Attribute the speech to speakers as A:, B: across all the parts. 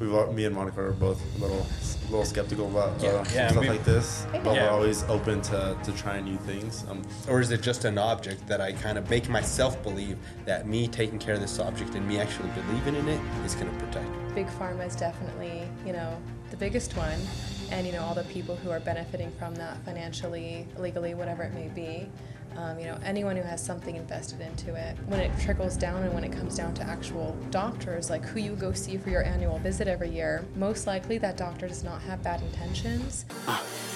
A: we've al- me and Monico are both a little a little skeptical about
B: Yeah,
A: uh,
B: yeah,
A: stuff
B: we-
A: like this, but
B: Yeah.
A: we're always open to, to trying new things. Um,
B: Or is it just an object that I kind of make myself believe that me taking care of this object and me actually believing in it is going to protect me?
C: Big Pharma is definitely, you know, the biggest one, and you know all the people who are benefiting from that financially, legally, whatever it may be. Um, you know, anyone who has something invested into it. When it trickles down and when it comes down to actual doctors, like who you go see for your annual visit every year, most likely that doctor does not have bad intentions.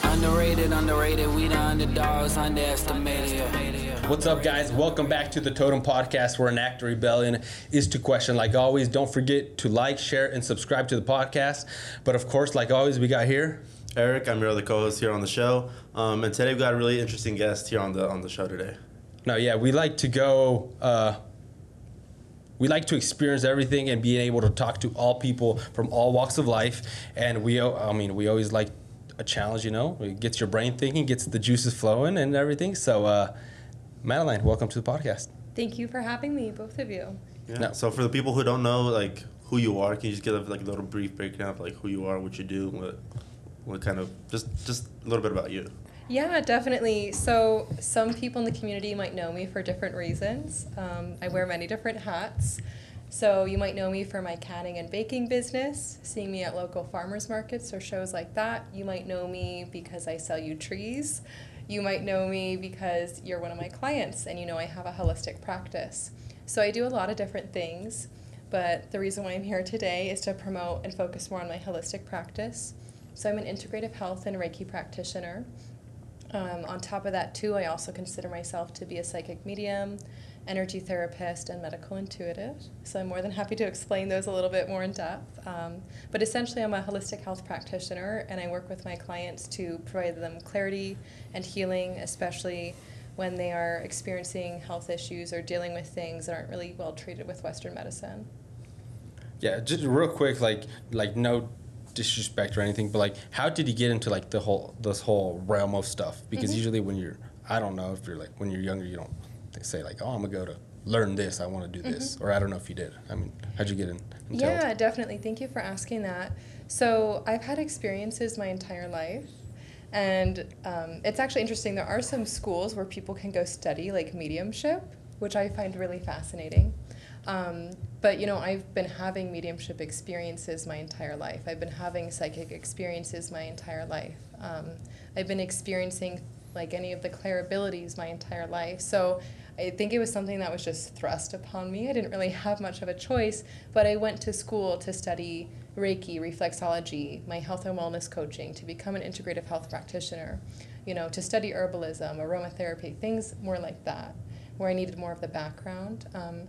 D: Underrated, underrated, we the underdogs, underestimated.
B: What's up, guys? Welcome back to the Totem Podcast, where an act of rebellion is to question. Like always, don't forget to like, share, and subscribe to the podcast. But of course, like always, we got here.
A: Erick, I'm your other co-host here on the show, um, and today we've got a really interesting guest here on the on the show today.
B: No, yeah, we like to go. Uh, we like to experience everything and being able to talk to all people from all walks of life. And we, I mean, we always like a challenge. You know, it gets your brain thinking, gets the juices flowing, and everything. So, uh, Madeline, welcome to the podcast.
C: Thank you for having me, both of you.
A: Yeah.
B: No.
A: So for the people who don't know like who you are, can you just give like a little brief breakdown of like who you are, what you do, what what kind of just just a little bit about you.
C: Yeah, definitely. So, some people in the community might know me for different reasons. Um, I wear many different hats. So, you might know me for my canning and baking business, seeing me at local farmers markets or shows like that. You might know me because I sell you trees. You might know me because you're one of my clients and you know I have a holistic practice. So, I do a lot of different things, but the reason why I'm here today is to promote and focus more on my holistic practice. So, I'm an integrative health and Reiki practitioner. Um, on top of that, too, I also consider myself to be a psychic medium, energy therapist, and medical intuitive. So I'm more than happy to explain those a little bit more in depth. Um, but essentially, I'm a holistic health practitioner, and I work with my clients to provide them clarity and healing, especially when they are experiencing health issues or dealing with things that aren't really well treated with Western medicine.
B: Yeah, just real quick, like like no disrespect or anything, but like how did you get into like the whole this whole realm of stuff? Because
C: Mhm.
B: usually when you're I don't know if you're like when you're younger you don't they say like, Oh, I'm gonna go to learn this, I wanna do this or I don't know if you did. I mean, how'd you get in
C: Yeah, definitely. Thank you for asking that. So, I've had experiences my entire life. And um, it's actually interesting. There are some schools where people can go study like mediumship, which I find really fascinating. Um, but you know, I've been having mediumship experiences my entire life. I've been having psychic experiences my entire life. Um, I've been experiencing like any of the clair abilities my entire life. So I think it was something that was just thrust upon me. I didn't really have much of a choice, but I went to school to study Reiki, reflexology, my health and wellness coaching, to become an integrative health practitioner, you know, to study herbalism, aromatherapy, things more like that, where I needed more of the background. Um,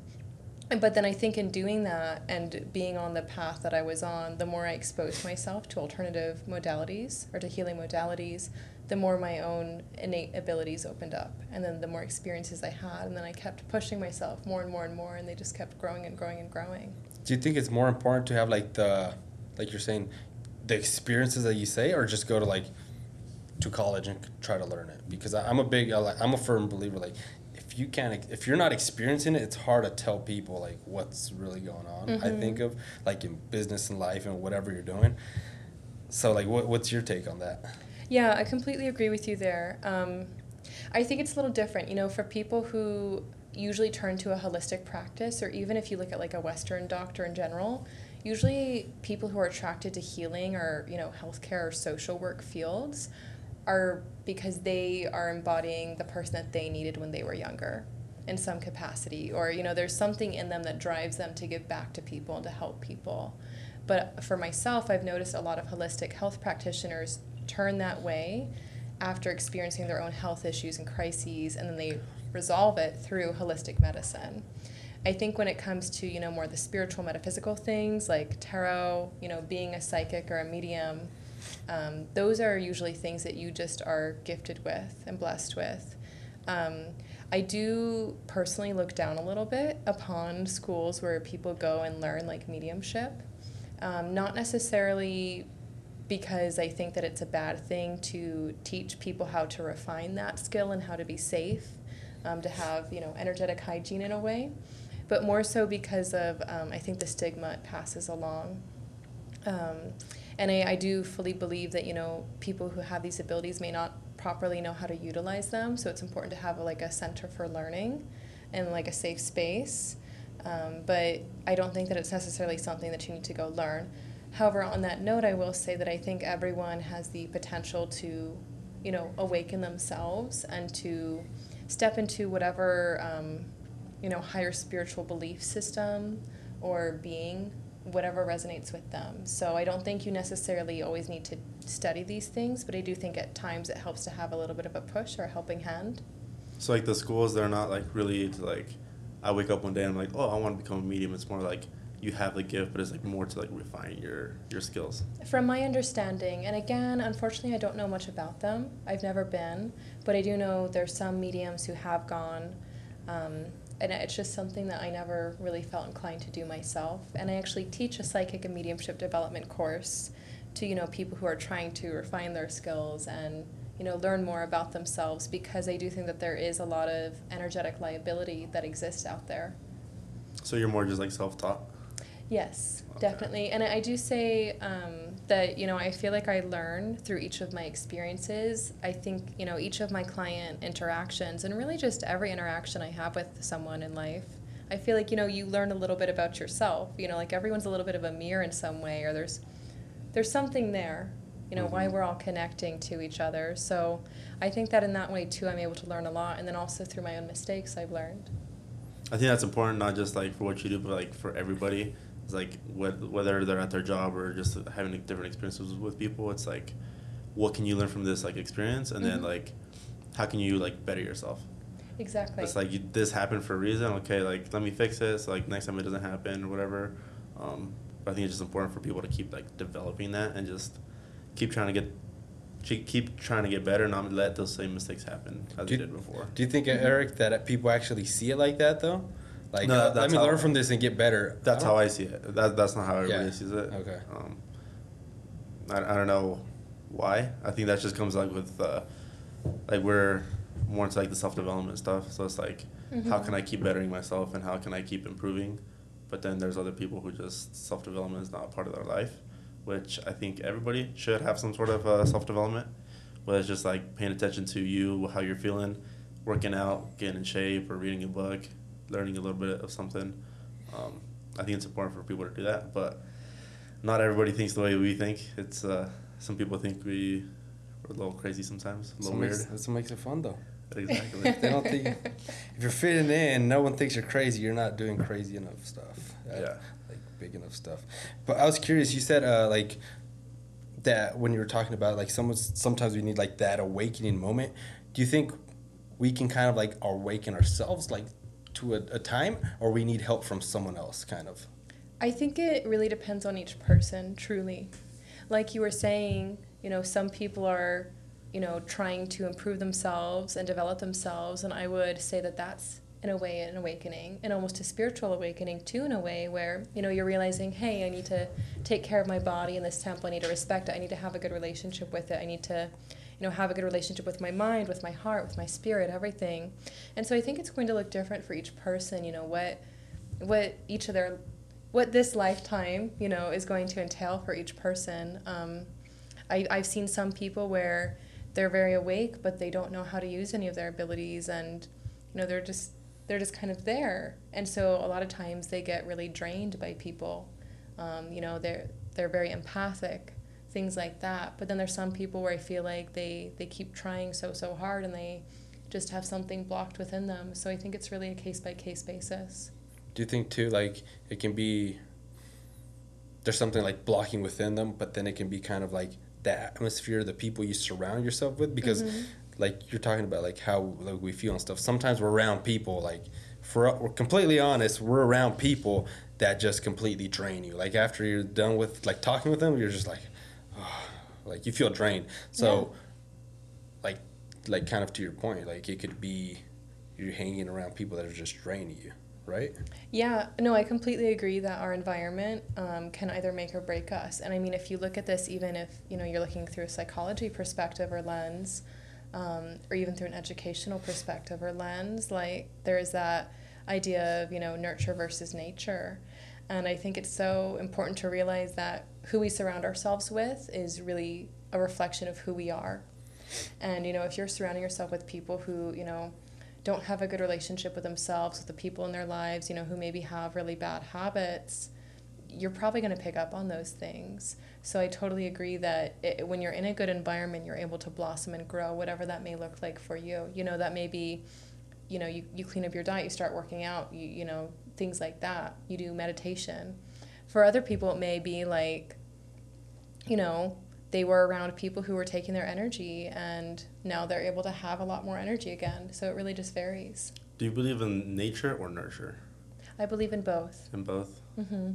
C: but then I think in doing that and being on the path that I was on, the more I exposed myself to alternative modalities or to healing modalities, the more my own innate abilities opened up. And then the more experiences I had. And then I kept pushing myself more and more and more. And they just kept growing and growing and growing.
B: Do you think it's more important to have like the like you're saying, the experiences that you say or just go to like to college and try to learn it? Because I- I'm a big I'm a firm believer like if you can't if you're not experiencing it, it's hard to tell people like what's really going on. I
C: Mhm.
B: think of like in business and life and whatever you're doing. So like, what what's your take on that?
C: Yeah, I completely agree with you there. Um, I think it's a little different, you know, for people who usually turn to a holistic practice, or even if you look at like a Western doctor in general, usually people who are attracted to healing or, you know, healthcare or social work fields are because they are embodying the person that they needed when they were younger in some capacity, or, you know, there's something in them that drives them to give back to people and to help people. But for myself, I've noticed a lot of holistic health practitioners turn that way after experiencing their own health issues and crises, and then they resolve it through holistic medicine. I think when it comes to you know more the spiritual, metaphysical things like tarot, you know, being a psychic or a medium, um, those are usually things that you just are gifted with and blessed with. Um, I do personally look down a little bit upon schools where people go and learn like mediumship. Um, not necessarily because I think that it's a bad thing to teach people how to refine that skill and how to be safe, um, to have you know energetic hygiene in a way, but more so because of um, I think the stigma it passes along. Um, and I, I do fully believe that you know people who have these abilities may not properly know how to utilize them. So it's important to have like a center for learning, and like a safe space. Um, but I don't think that it's necessarily something that you need to go learn. However, on that note, I will say that I think everyone has the potential to, you know, awaken themselves and to step into whatever, um, you know, higher spiritual belief system or being, whatever resonates with them. So I don't think you necessarily always need to study these things, but I do think at times it helps to have a little bit of a push or a helping hand.
A: So like the schools, they're not like really like. I wake up one day and I'm like, oh, I want to become a medium. It's more like you have the gift, but it's like more to like refine your your skills.
C: From my understanding, and again, unfortunately, I don't know much about them. I've never been, but I do know there's some mediums who have gone, um, and it's just something that I never really felt inclined to do myself. And I actually teach a psychic and mediumship development course to you know people who are trying to refine their skills and you know learn more about themselves because I do think that there is a lot of energetic liability that exists out there.
A: So you're more just like self taught.
C: Yes,
A: Okay.
C: definitely. And I do say um, that, you know, I feel like I learn through each of my experiences. I think, you know, each of my client interactions and really just every interaction I have with someone in life, I feel like, you know, you learn a little bit about yourself. You know, like everyone's a little bit of a mirror in some way, or there's, there's something there, you know, why
A: Mhm.
C: we're all connecting to each other. So I think that in that way, too, I'm able to learn a lot. And then also through my own mistakes, I've learned.
A: I think that's important, not just like for what you do, but like for everybody. It's like wh- whether they're at their job or just having different experiences with people. It's like, what can you learn from this like experience, and then
C: Mhm.
A: like, how can you like better yourself?
C: Exactly.
A: It's like you, this happened for a reason. Okay, like let me fix it. So like next time it doesn't happen or whatever. Um, but I think it's just important for people to keep like developing that and just keep trying to get, keep keep trying to get better, and not let those same mistakes happen as
B: Do
A: they
B: you-
A: did before.
B: Do you think, Erick, that people actually see it like that though? Like,
A: No,
B: uh, let me
A: how-
B: learn from this and get better.
A: That's
B: I
A: how I see it. That, that's not how everybody
B: Yeah.
A: sees it.
B: Okay.
A: Um, I, I don't know why. I think that just comes like with uh, like we're more into like the self development stuff. So it's like how
C: Mhm.
A: can I keep bettering myself and how can I keep improving? But then there's other people who just self development is not part of their life, which I think everybody should have some sort of uh, self development. Whether it's just like paying attention to you, how you're feeling, working out, getting in shape, or reading a book, learning a little bit of something. Um, I think it's important for people to do that, but not everybody thinks the way we think. It's uh, some people think we we're a little crazy sometimes, a little weird.
B: makes, that's what makes it fun though.
A: Exactly.
B: They don't think if you're fitting in, no one thinks you're crazy. You're not doing crazy enough stuff. uh,
A: Yeah.
B: Like big enough stuff. But I was curious. You said uh, like that when you were talking about like some sometimes we need like that awakening moment. Do you think we can kind of like awaken ourselves like to a, a time, or we need help from someone else? Kind of.
C: I think it really depends on each person, truly. Like you were saying, you know, some people are, you know, trying to improve themselves and develop themselves, and I would say that that's in a way an awakening, and almost a spiritual awakening too, in a way where you know you're realizing, hey, I need to take care of my body in this temple. I need to respect it. I need to have a good relationship with it. I need to, you know, have a good relationship with my mind, with my heart, with my spirit, everything. And so I think it's going to look different for each person. You know what, what each of their what this lifetime, you know, is going to entail for each person. Um, I, I've seen some people where they're very awake, but they don't know how to use any of their abilities, and you know, they're just they're just kind of there. And so a lot of times they get really drained by people. Um, you know, they're they're very empathic, things like that. But then there's some people where I feel like they they keep trying so so hard, and they just have something blocked within them. So I think it's really a case by case basis.
B: Do you think too, like it can be there's something like blocking within them, but then it can be kind of like the atmosphere, the people you surround yourself with, because
C: Mhm.
B: like you're talking about like how like we feel and stuff. Sometimes we're around people like for we're completely honest, we're around people that just completely drain you. Like after you're done with like talking with them, you're just like, like you feel drained. So, like like kind of to your point, like it could be you're hanging around people that are just draining you, right?
C: Yeah, no, I completely agree that our environment um, can either make or break us. And I mean, if you look at this, even if you know you're looking through a psychology perspective or lens, um, or even through an educational perspective or lens, like there is that idea of you know nurture versus nature, and I think it's so important to realize that who we surround ourselves with is really a reflection of who we are. And you know, if you're surrounding yourself with people who, you know, don't have a good relationship with themselves, with the people in their lives, you know, who maybe have really bad habits, you're probably going to pick up on those things. So I totally agree that it, when you're in a good environment, you're able to blossom and grow, whatever that may look like for you. You know, that may be, you know, you, you clean up your diet, you start working out, you, you know, things like that. You do meditation. For other people, it may be like, you know, they were around people who were taking their energy and now they're able to have a lot more energy again. So it really just varies.
A: Do you believe in nature or nurture?
C: I believe in both.
A: In both?
C: Mm-hmm.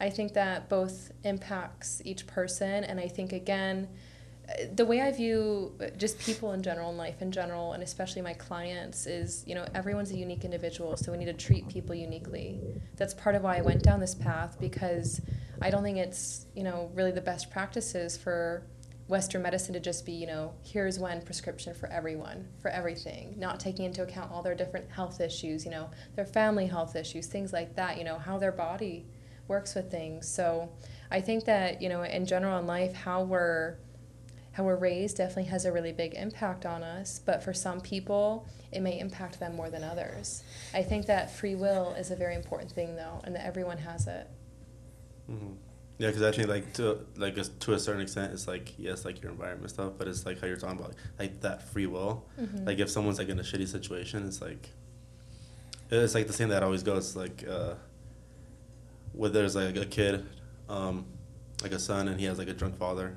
C: I think that both impacts each person, and I think again, the way I view uh, just people in general, in life in general, and especially my clients, is you know everyone's a unique individual, so we need to treat people uniquely. That's part of why I went down this path because I don't think it's you know really the best practices for Western medicine to just be, you know, here's one prescription for everyone, for everything, not taking into account all their different health issues, you know, their family health issues, things like that, you know, how their body works with things. So I think that, you know, in general in life, how we're how we're raised definitely has a really big impact on us, but for some people, it may impact them more than others. I think that free will is a very important thing, though, and that everyone has it.
A: Mm-hmm. Yeah, because I think like to like a, to a certain extent, it's like yes, like your environment stuff, but it's like how you're talking about like that free will.
C: Mhm.
A: Like if someone's like in a shitty situation, it's like it's like the saying that always goes like uh, where there's like a kid, um, like a son, and he has like a drunk father,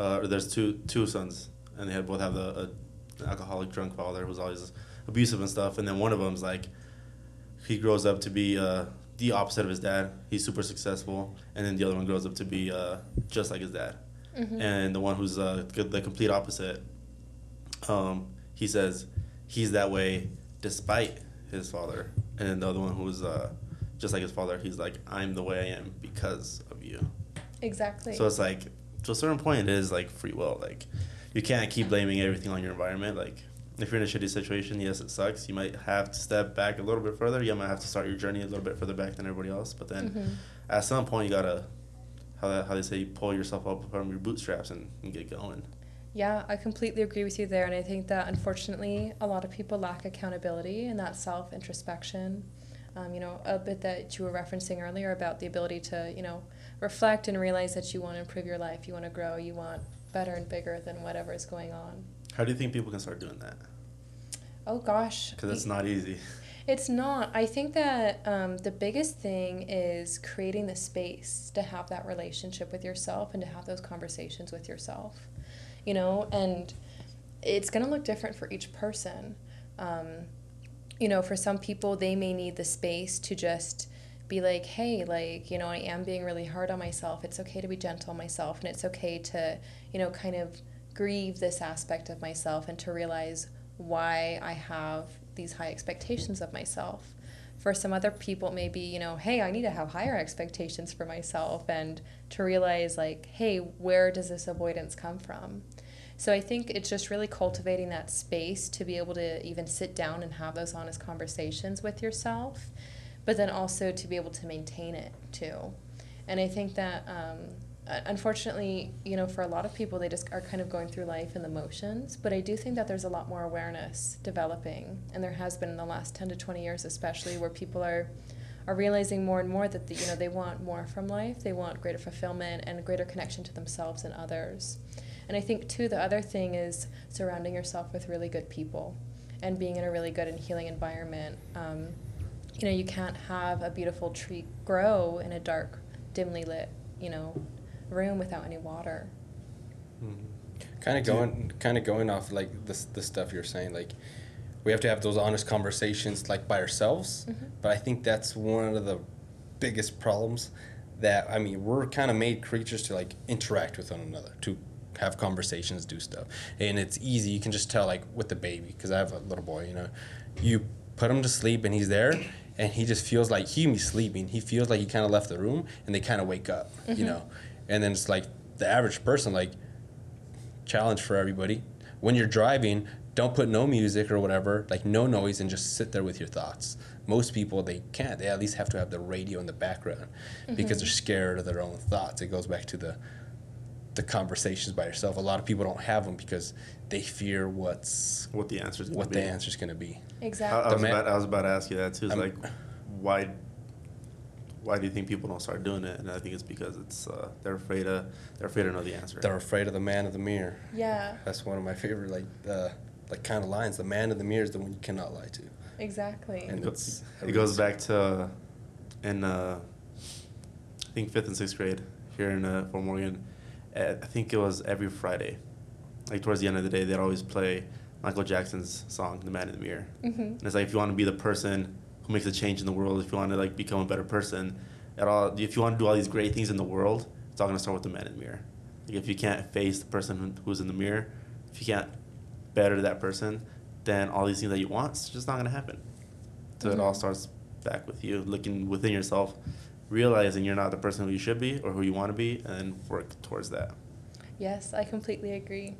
A: uh, or there's two two sons, and they have, both have a, a an alcoholic drunk father who's always abusive and stuff, and then one of them's like he grows up to be uh, the opposite of his dad. He's super successful, and then the other one grows up to be uh, just like his dad.
C: Mhm.
A: And the one who's uh, the complete opposite, um, he says he's that way despite his father, and then the other one who's uh, just like his father, he's like I'm the way I am because of you.
C: Exactly.
A: So it's like to a certain point, it is like free will. Like you can't keep blaming everything on your environment. Like if you're in a shitty situation, yes, it sucks. You might have to step back a little bit further. You might have to start your journey a little bit further back than everybody else. But then
C: Mhm.
A: at some point, you gotta how that, how they say you pull yourself up from your bootstraps and, and get going.
C: Yeah, I completely agree with you there. And I think that unfortunately, a lot of people lack accountability and that self introspection. Um, you know, a bit that you were referencing earlier about the ability to, you know, reflect and realize that you want to improve your life, you want to grow, you want better and bigger than whatever is going on.
A: How do you think people can start doing that?
C: Oh gosh.
A: Because it's not easy.
C: It's not. I think that um, the biggest thing is creating the space to have that relationship with yourself and to have those conversations with yourself. You know, and it's going to look different for each person. Um, you know, for some people, they may need the space to just be like, hey, like, you know, I am being really hard on myself. It's okay to be gentle on myself, and it's okay to, you know, kind of grieve this aspect of myself and to realize why I have these high expectations of myself. For some other people, maybe, you know, hey, I need to have higher expectations for myself and to realize, like, hey, where does this avoidance come from? So I think it's just really cultivating that space to be able to even sit down and have those honest conversations with yourself, but then also to be able to maintain it too. And I think that um, uh, unfortunately, you know, for a lot of people, they just are kind of going through life in the motions. But I do think that there's a lot more awareness developing, and there has been in the last 10 to 20 years, especially, where people are are realizing more and more that the, you know they want more from life. They want greater fulfillment and greater connection to themselves and others. And I think too, the other thing is surrounding yourself with really good people, and being in a really good and healing environment. Um, you know, you can't have a beautiful tree grow in a dark, dimly lit, you know, room without any water.
B: kind of
A: Do you-
B: going kind of going off like this the stuff you're saying like we have to have those honest conversations like by ourselves
C: Mhm.
B: but i think that's one of the biggest problems that i mean we're kind of made creatures to like interact with one another to have conversations do stuff and it's easy you can just tell like with the baby because i have a little boy you know you put him to sleep and he's there and he just feels like he can be sleeping he feels like he kind of left the room and they kind of wake up you
C: Mhm.
B: know and then it's like the average person like challenge for everybody. When you're driving, don't put no music or whatever, like no noise, and just sit there with your thoughts. Most people they can't. They at least have to have the radio in the background because they're scared of their own thoughts. It goes back to the the conversations by yourself. A lot of people don't have them because they fear what's
A: What the answer's gonna
B: what
A: be.
B: the answer's gonna be.
C: Exactly.
A: I was
B: The man-
A: about, I was about to ask you that too. It's
B: I'm-
A: like, why, why do you think people don't start doing it? And I think it's because it's uh, they're afraid of they're afraid to know the answer.
B: They're afraid of the man of the mirror.
C: yeah,
B: That's one of my favorite like uh, like kind of lines. The man of the mirror is the one you cannot lie to.
C: exactly.
B: And
A: it, go-
B: it's-
A: it goes back to uh, in uh, I think fifth and sixth grade here in uh, Fort Morgan. I think it was every Friday, like towards the end of the day, they'd always play Michael Jackson's song "The Man in the Mirror."
C: hmm
A: And it's like if you want to be the person who makes a change in the world, if you want to like become a better person, at all, if you want to do all these great things in the world, it's all gonna start with the man in the mirror. Like if you can't face the person who's in the mirror, if you can't better that person, then all these things that you want, it's just not gonna happen. So it all
C: Mhm.
A: starts back with you, looking within yourself, realizing you're not the person who you should be or who you want to be, and work towards that.
C: Yes, I completely agree.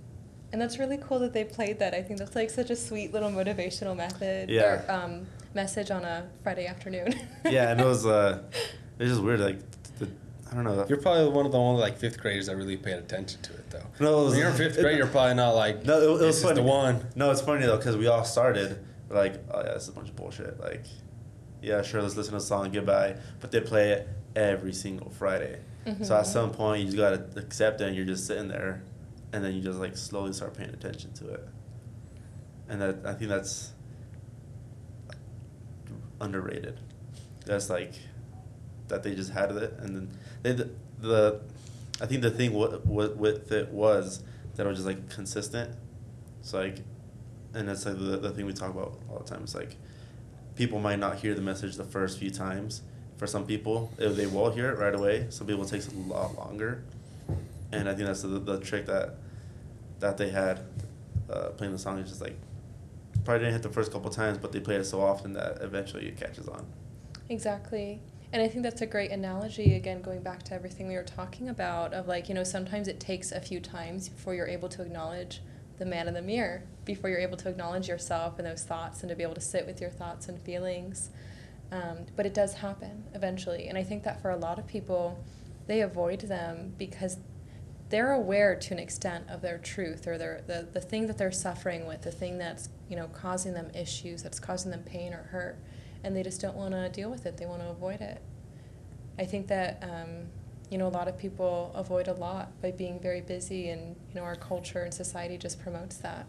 C: And that's really cool that they played that. I think that's like such a sweet little motivational method
A: Yeah.
C: or um, message on a Friday afternoon.
A: yeah, and it was uh, it was just weird. Like, the, I don't know.
B: You're probably one of the only like fifth graders that really paid attention to it though.
A: No, it was-
B: when you're in fifth grade, you're probably not like
A: No, it, it
B: this
A: was
B: is
A: funny.
B: the one.
A: No, it's funny though because we all started like, oh yeah, this is a bunch of bullshit. Like, yeah, sure, let's listen to the song goodbye, but they play it every single Friday. So at some point, you just gotta accept it, and you're just sitting there, and then you just like slowly start paying attention to it. And that I think that's underrated. That's like that they just had it, and then they the, the I think the thing with, with with it was that it was just like consistent. It's like, and that's like the the thing we talk about all the time. It's like people might not hear the message the first few times. For some people, if they will hear it right away. Some people it takes a lot longer, and I think that's the, the trick that that they had uh, playing the song. Is just like probably didn't hit the first couple times, but they played it so often that eventually it catches on.
C: Exactly. And I think that's a great analogy, again, going back to everything we were talking about of like, you know, sometimes it takes a few times before you're able to acknowledge the man in the mirror, before you're able to acknowledge yourself and those thoughts and to be able to sit with your thoughts and feelings. Um, but it does happen eventually. And I think that for a lot of people, they avoid them because they're aware to an extent of their truth or their the, the thing that they're suffering with, the thing that's, you know, causing them issues, that's causing them pain or hurt and they just don't want to deal with it. They want to avoid it. I think that um, you know a lot of people avoid a lot by being very busy, and you know our culture and society just promotes that.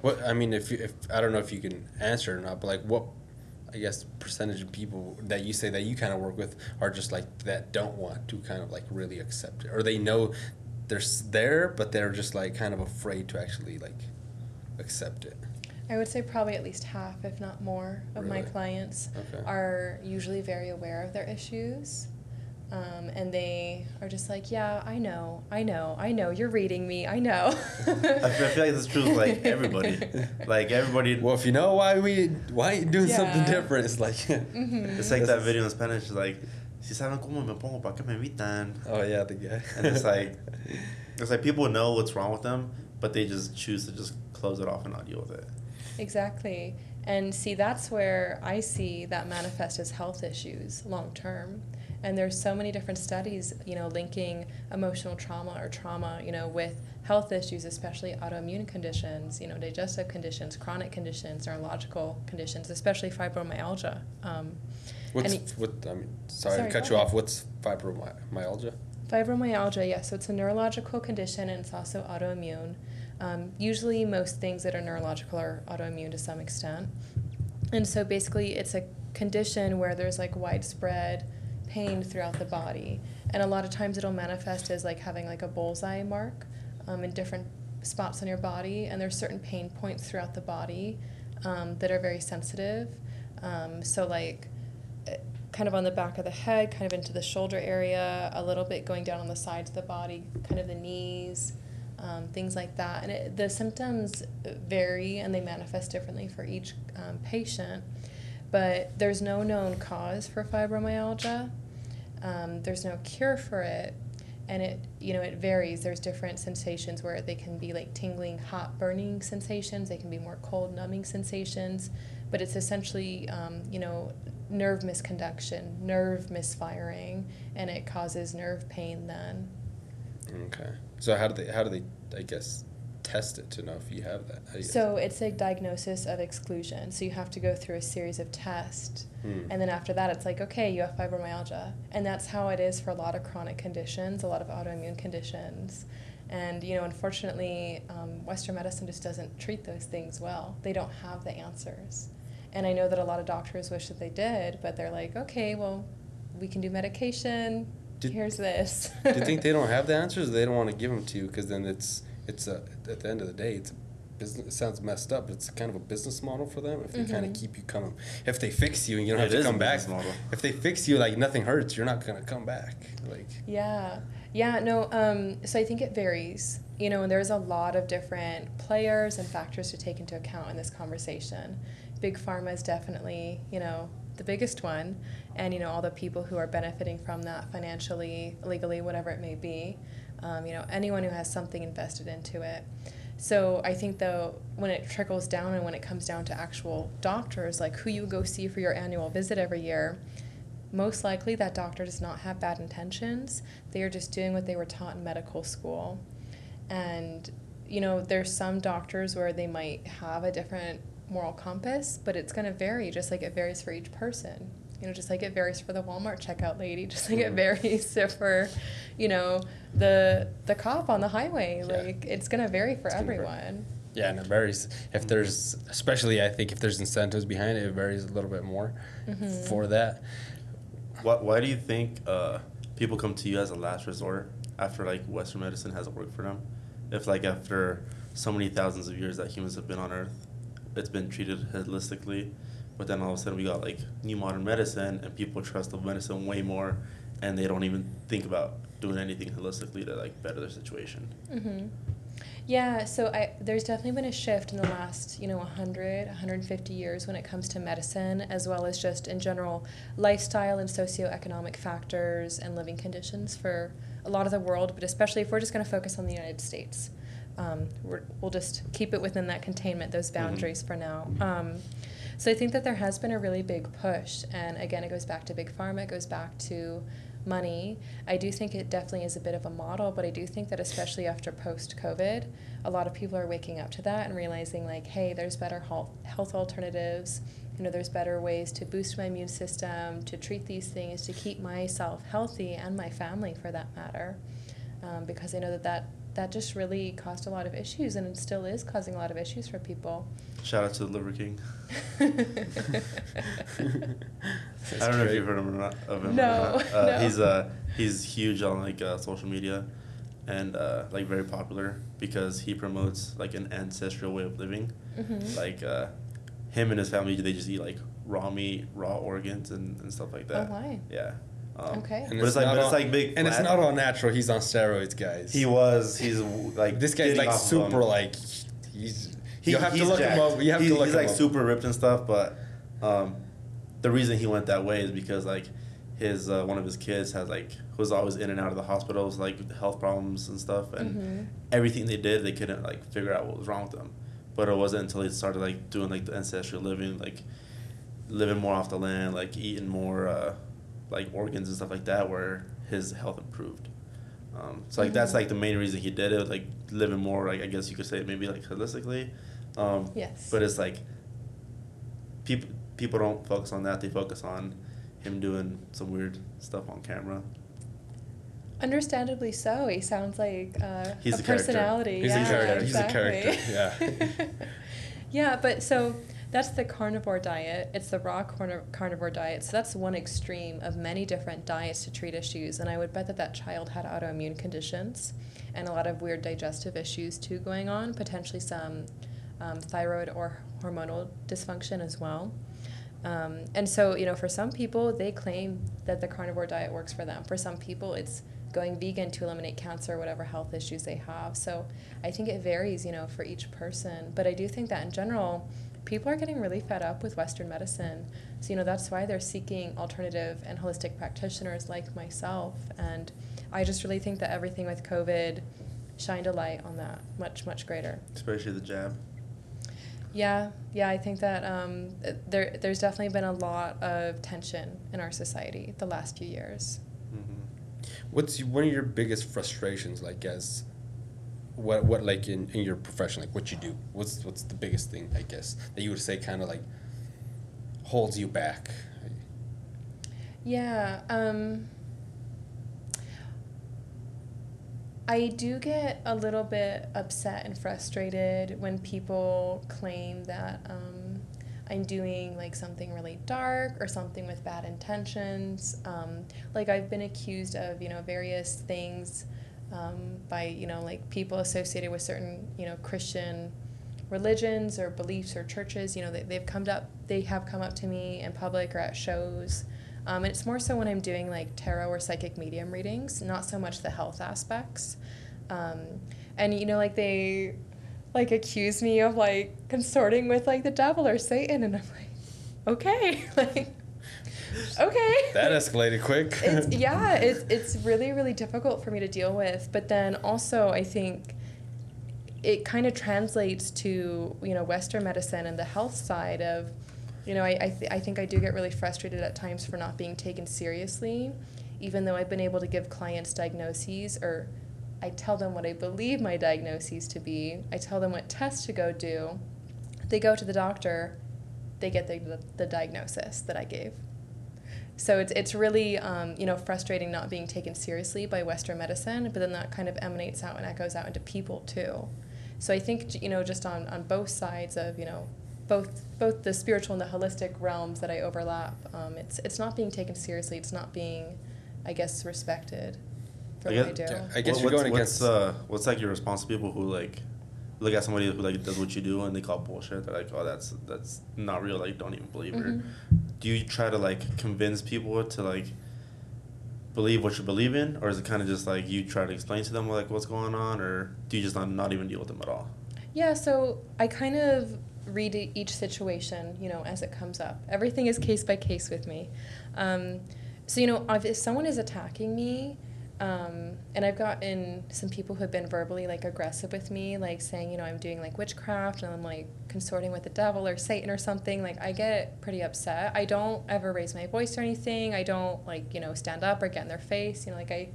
B: What I mean, if if I don't know if you can answer or not, but like what, I guess percentage of people that you say that you kind of work with are just like that don't want to kind of like really accept it, or they know they're there, but they're just like kind of afraid to actually like accept it.
C: I would say probably at least half, if not more, of my clients
B: Okay.
C: are usually very aware of their issues. Um, and they are just like, yeah, I know, I know, I know, you're reading me, I know.
A: I feel, I feel like this is true with like everybody. Like everybody.
B: Well, if you know why we why you doing something different, it's like
C: Mhm.
A: It's like that video in Spanish. It's like, si saben cómo me pongo, ¿para qué me evitan?
B: Oh yeah, the guy.
A: And it's like, it's like people know what's wrong with them, but they just choose to just close it off and not deal with it.
C: Exactly. And see, that's where I see that manifest as health issues long term. And there's so many different studies, you know, linking emotional trauma or trauma, you know, with health issues, especially autoimmune conditions, you know, digestive conditions, chronic conditions, neurological conditions, especially fibromyalgia. Um,
B: What's what? I mean, sorry,
C: Sorry,
B: to cut you
C: ahead.
B: off. What's fibromyalgia?
C: Fibromyalgia, yes, so it's a neurological condition and it's also autoimmune. Um, usually, most things that are neurological are autoimmune to some extent. And so basically, it's a condition where there's like widespread pain throughout the body. And a lot of times it'll manifest as like having like a bullseye mark um, in different spots on your body. And there's certain pain points throughout the body um, that are very sensitive. Um, so, like, eh, kind of on the back of the head, kind of into the shoulder area, a little bit going down on the sides of the body, kind of the knees, um, things like that. And it, the symptoms vary and they manifest differently for each um, patient. But there's no known cause for fibromyalgia. Um, there's no cure for it. and it you know it varies there's different sensations where they can be like tingling hot burning sensations they can be more cold numbing sensations but it's essentially um, you know nerve misconduction nerve misfiring and it causes nerve pain then
B: Okay. So how do they? How do they? I guess test it to know if you have that. You-
C: so it's a diagnosis of exclusion. So you have to go through a series of tests.
B: Hmm.
C: and then after that it's like okay you have fibromyalgia. And that's how it is for a lot of chronic conditions a lot of autoimmune conditions. And you know unfortunately um, western medicine just doesn't treat those things well. They don't have the answers. And i know that a lot of doctors wish that they did but they're like okay well we can do medication.
B: Did-
C: here's this.
B: Do you think they don't have the answers? Or they don't want to give them to you because then it's it's a, at the end of the day it's a business. It sounds messed up, but it's kind of a business model for them. If they kind of keep you coming, if they fix you and you don't
A: It
B: have to come back.
A: model.
B: If they fix you like nothing hurts, you're not gonna come back. Like
C: Yeah, yeah, no. Um, so I think it varies. You know, and there's a lot of different players and factors to take into account in this conversation. Big pharma is definitely, you know, the biggest one, and you know all the people who are benefiting from that financially, legally, whatever it may be. Um, you know, anyone who has something invested into it. So I think though, when it trickles down and when it comes down to actual doctors, like who you go see for your annual visit every year, most likely that doctor does not have bad intentions. They are just doing what they were taught in medical school. And, you know, there's some doctors where they might have a different moral compass, but it's going to vary just like it varies for each person. You know, just like it varies for the Walmart checkout lady, just like it
B: Mhm.
C: varies for, you know, the the cop on the highway.
B: Yeah.
C: Like it's going to vary for
B: It's gonna vary.
C: everyone.
B: yeah, and it varies. If there's especially I think if there's incentives behind it, it varies a little bit more
C: Mhm.
B: for that.
A: Why, why do you think uh, people come to you as a last resort after like Western medicine hasn't worked for them? If like after so many thousands of years that humans have been on Earth, it's been treated holistically, but then all of a sudden we got like new modern medicine and people trust the medicine way more, and they don't even think about doing anything holistically to like better their situation.
C: hmm Yeah, so I, there's definitely been a shift in the last, you know, 100, 150 years when it comes to medicine, as well as just in general lifestyle and socioeconomic factors and living conditions for a lot of the world, but especially if we're just going to focus on the United States. Um, we're, we'll just keep it within that containment, those boundaries for now. Um, so I think that there has been a really big push, and again, it goes back to big pharma, it goes back to money. I do think it definitely is a bit of a model, but I do think that especially after post COVID, a lot of people are waking up to that and realizing like, hey, there's better health health alternatives. You know, there's better ways to boost my immune system, to treat these things, to keep myself healthy and my family for that matter. Um, because I know that, that that just really caused a lot of issues and it still is causing a lot of issues for people.
A: Shout out to the Liver King. I don't know if you've heard him or not, of him. or
C: No,
A: not. Uh,
C: no.
A: He's uh he's huge on like uh, social media, and uh, like very popular because he promotes like an ancestral way of living.
C: Mhm.
A: Like uh, him and his family, they just eat like raw meat, raw organs, and, and stuff like
C: Oh,
A: that.
C: why?
A: Yeah. Um,
C: Okay.
A: But it's like but it's like big.
B: and it's not all natural. He's on steroids, guys.
A: He was. He's like
B: this guy's like super
A: them.
B: like he's.
A: He-
B: you have to
A: he's
B: look him
A: jacked.
B: up. You have
A: He-
B: to look
A: He's
B: him
A: like
B: up.
A: super ripped and stuff, but um, the reason he went that way is because like his uh, one of his kids had like was always in and out of the hospitals like health problems and stuff, and
C: Mhm.
A: everything they did they couldn't like figure out what was wrong with them. But it wasn't until he started like doing like the ancestral living, like living more off the land, like eating more uh, like organs and stuff like that, where his health improved. Um, so like that's
C: Mhm.
A: like the main reason he did it, like living more like I guess you could say maybe like holistically. Um,
C: Yes.
A: But it's like people people don't focus on that; they focus on him doing some weird stuff on camera.
C: Understandably so. He sounds like uh,
A: He's
C: a
A: a
C: personality.
A: He's a
C: yeah,
A: character.
B: He's a character, yeah.
C: yeah, but so that's the carnivore diet. It's the raw carni- carnivore diet. So that's one extreme of many different diets to treat issues. And I would bet that that child had autoimmune conditions and a lot of weird digestive issues too going on, potentially some um, thyroid or hormonal dysfunction as well. Um, and so, you know, for some people, they claim that the carnivore diet works for them. For some people, it's going vegan to eliminate cancer or whatever health issues they have. So I think it varies, you know, for each person. But I do think that in general, people are getting really fed up with Western medicine. So, you know, that's why they're seeking alternative and holistic practitioners like myself. And I just really think that everything with COVID shined a light on that much, much greater.
A: Especially the jab.
C: Yeah, yeah, I think that um, there, there's definitely been a lot of tension in our society the last few years.
A: Mm-hmm.
B: What's one of your biggest frustrations, like as what what like in, in your profession, like what you do? What's what's the biggest thing, I guess, that you would say kind of like holds you back?
C: Yeah, um, I do get a little bit upset and frustrated when people claim that um, I'm doing like something really dark or something with bad intentions. Um, like I've been accused of you know various things um, by you know like people associated with certain you know Christian religions or beliefs or churches. You know they, they've come up they have come up to me in public or at shows. Um, and it's more so when I'm doing like tarot or psychic medium readings, not so much the health aspects. Um, and you know, like they like accuse me of like consorting with like the devil or Satan, and I'm like, okay, like, okay.
B: That escalated quick.
C: it's, yeah, it's it's really really difficult for me to deal with. But then also, I think it kind of translates to you know Western medicine and the health side of you know, I, I, th- I think I do get really frustrated at times for not being taken seriously, even though I've been able to give clients diagnoses or I tell them what I believe my diagnoses to be. I tell them what tests to go do. They go to the doctor, they get the, the, the diagnosis that I gave. So it's, it's really, um, you know, frustrating not being taken seriously by Western medicine, but then that kind of emanates out and echoes out into people too. So I think, you know, just on, on both sides of, you know, both both the spiritual and the holistic realms that I overlap. Um, it's it's not being taken seriously. It's not being, I guess, respected for
A: I
C: what I
A: guess-
C: do.
B: Yeah, I guess
A: What-
B: you're
A: what's,
B: going against.
A: What's, uh, what's like your response to people who like look at somebody who like does what you do and they call bullshit? They're like, oh, that's that's not real. Like, don't even believe her. Do you try to like convince people to like believe what you believe in, or is it kind of just like you try to explain to them like what's going on, or do you just not not even deal with them at all?
C: Yeah, so I kind of read each situation, you know, as it comes up. Everything is case by case with me. Um, so, you know, if if someone is attacking me, um, and I've gotten some people who have been verbally like aggressive with me, like saying, you know, I'm doing like witchcraft and I'm like consorting with the devil or Satan or something, like I get pretty upset. I don't ever raise my voice or anything. I don't like, you know, stand up or get in their face. You know, like I,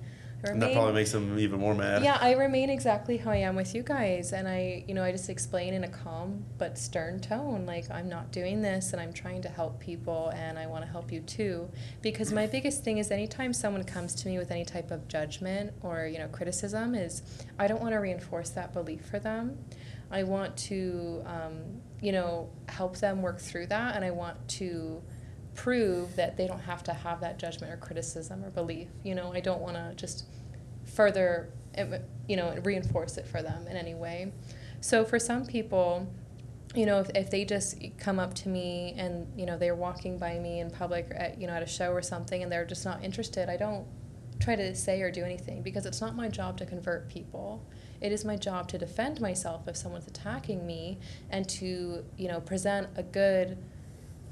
A: And that probably makes them even more mad.
C: yeah, I remain exactly how I am with you guys, and I, you know, I just explain in a calm but stern tone, like I'm not doing this, and I'm trying to help people, and I want to help you too. Because my biggest thing is anytime someone comes to me with any type of judgment or you know criticism, is I don't want to reinforce that belief for them. I want to, um, you know, help them work through that, and I want to prove that they don't have to have that judgment or criticism or belief. You know, I don't want to just further, you know, reinforce it for them in any way. So for some people, you know, if, if they just come up to me and, you know, they're walking by me in public or at, you know, at a show or something and they're just not interested, I don't try to say or do anything because it's not my job to convert people. It is my job to defend myself if someone's attacking me and to, you know, present a good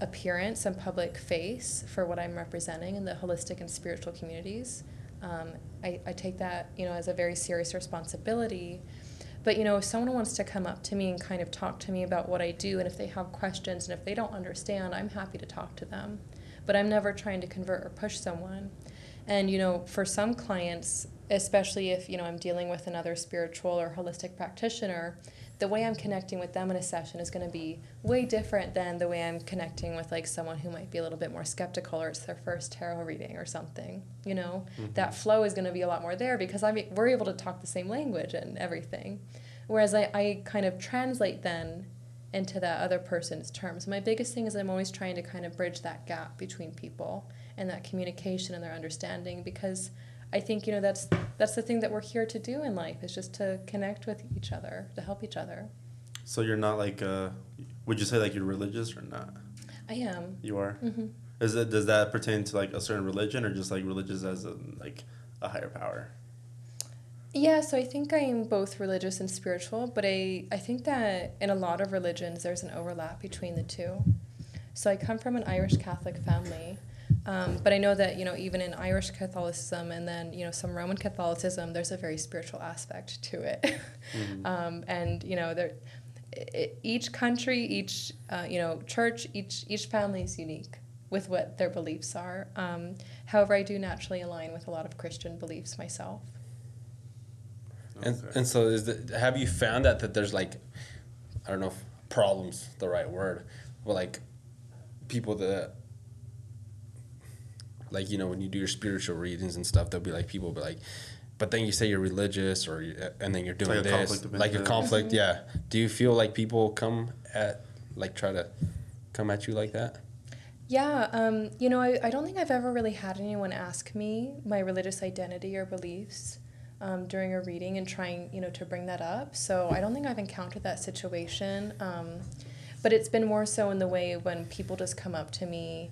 C: appearance and public face for what I'm representing in the holistic and spiritual communities. Um, I, I take that, you know, as a very serious responsibility. But you know, if someone wants to come up to me and kind of talk to me about what I do, and if they have questions and if they don't understand, I'm happy to talk to them. But I'm never trying to convert or push someone. And you know, for some clients, especially if you know I'm dealing with another spiritual or holistic practitioner, the way I'm connecting with them in a session is going to be way different than the way I'm connecting with like someone who might be a little bit more skeptical or it's their first tarot reading or something. You know, mm-hmm. that flow is going to be a lot more there because I mean, we're able to talk the same language and everything. Whereas I, I kind of translate then into that other person's terms. My biggest thing is I'm always trying to kind of bridge that gap between people and that communication and their understanding because I think you know that's that's the thing that we're here to do in life is just to connect with each other, to help each other.
A: So you're not like, uh, would you say like you're religious or not?
C: I am.
A: You are.
C: hmm
A: Is it does that pertain to like a certain religion or just like religious as a like a higher power?
C: Yeah, so I think I'm both religious and spiritual, but I, I think that in a lot of religions there's an overlap between the two. So I come from an Irish Catholic family, Um, but I know that you know even in Irish Catholicism and then you know some Roman Catholicism, there's a very spiritual aspect to it,
A: Mm-hmm.
C: um, and you know there, i each country, each uh, you know church, each each family is unique with what their beliefs are. Um, however, I do naturally align with a lot of Christian beliefs myself.
B: And, and so is the, have you found that that there's like I don't know if problems the right word, but like people that like you know when you do your spiritual readings and stuff, there'll be like people be like, but then you say you're religious or and then you're doing
A: like
B: this
A: conflict
B: like a
A: interest.
B: conflict. Yeah. Do you feel like people come at like try to come at you like that?
C: Yeah, um, you know, I, I don't think I've ever really had anyone ask me my religious identity or beliefs um, during a reading and trying, you know, to bring that up. So I don't think I've encountered that situation. Um, but it's been more so in the way when people just come up to me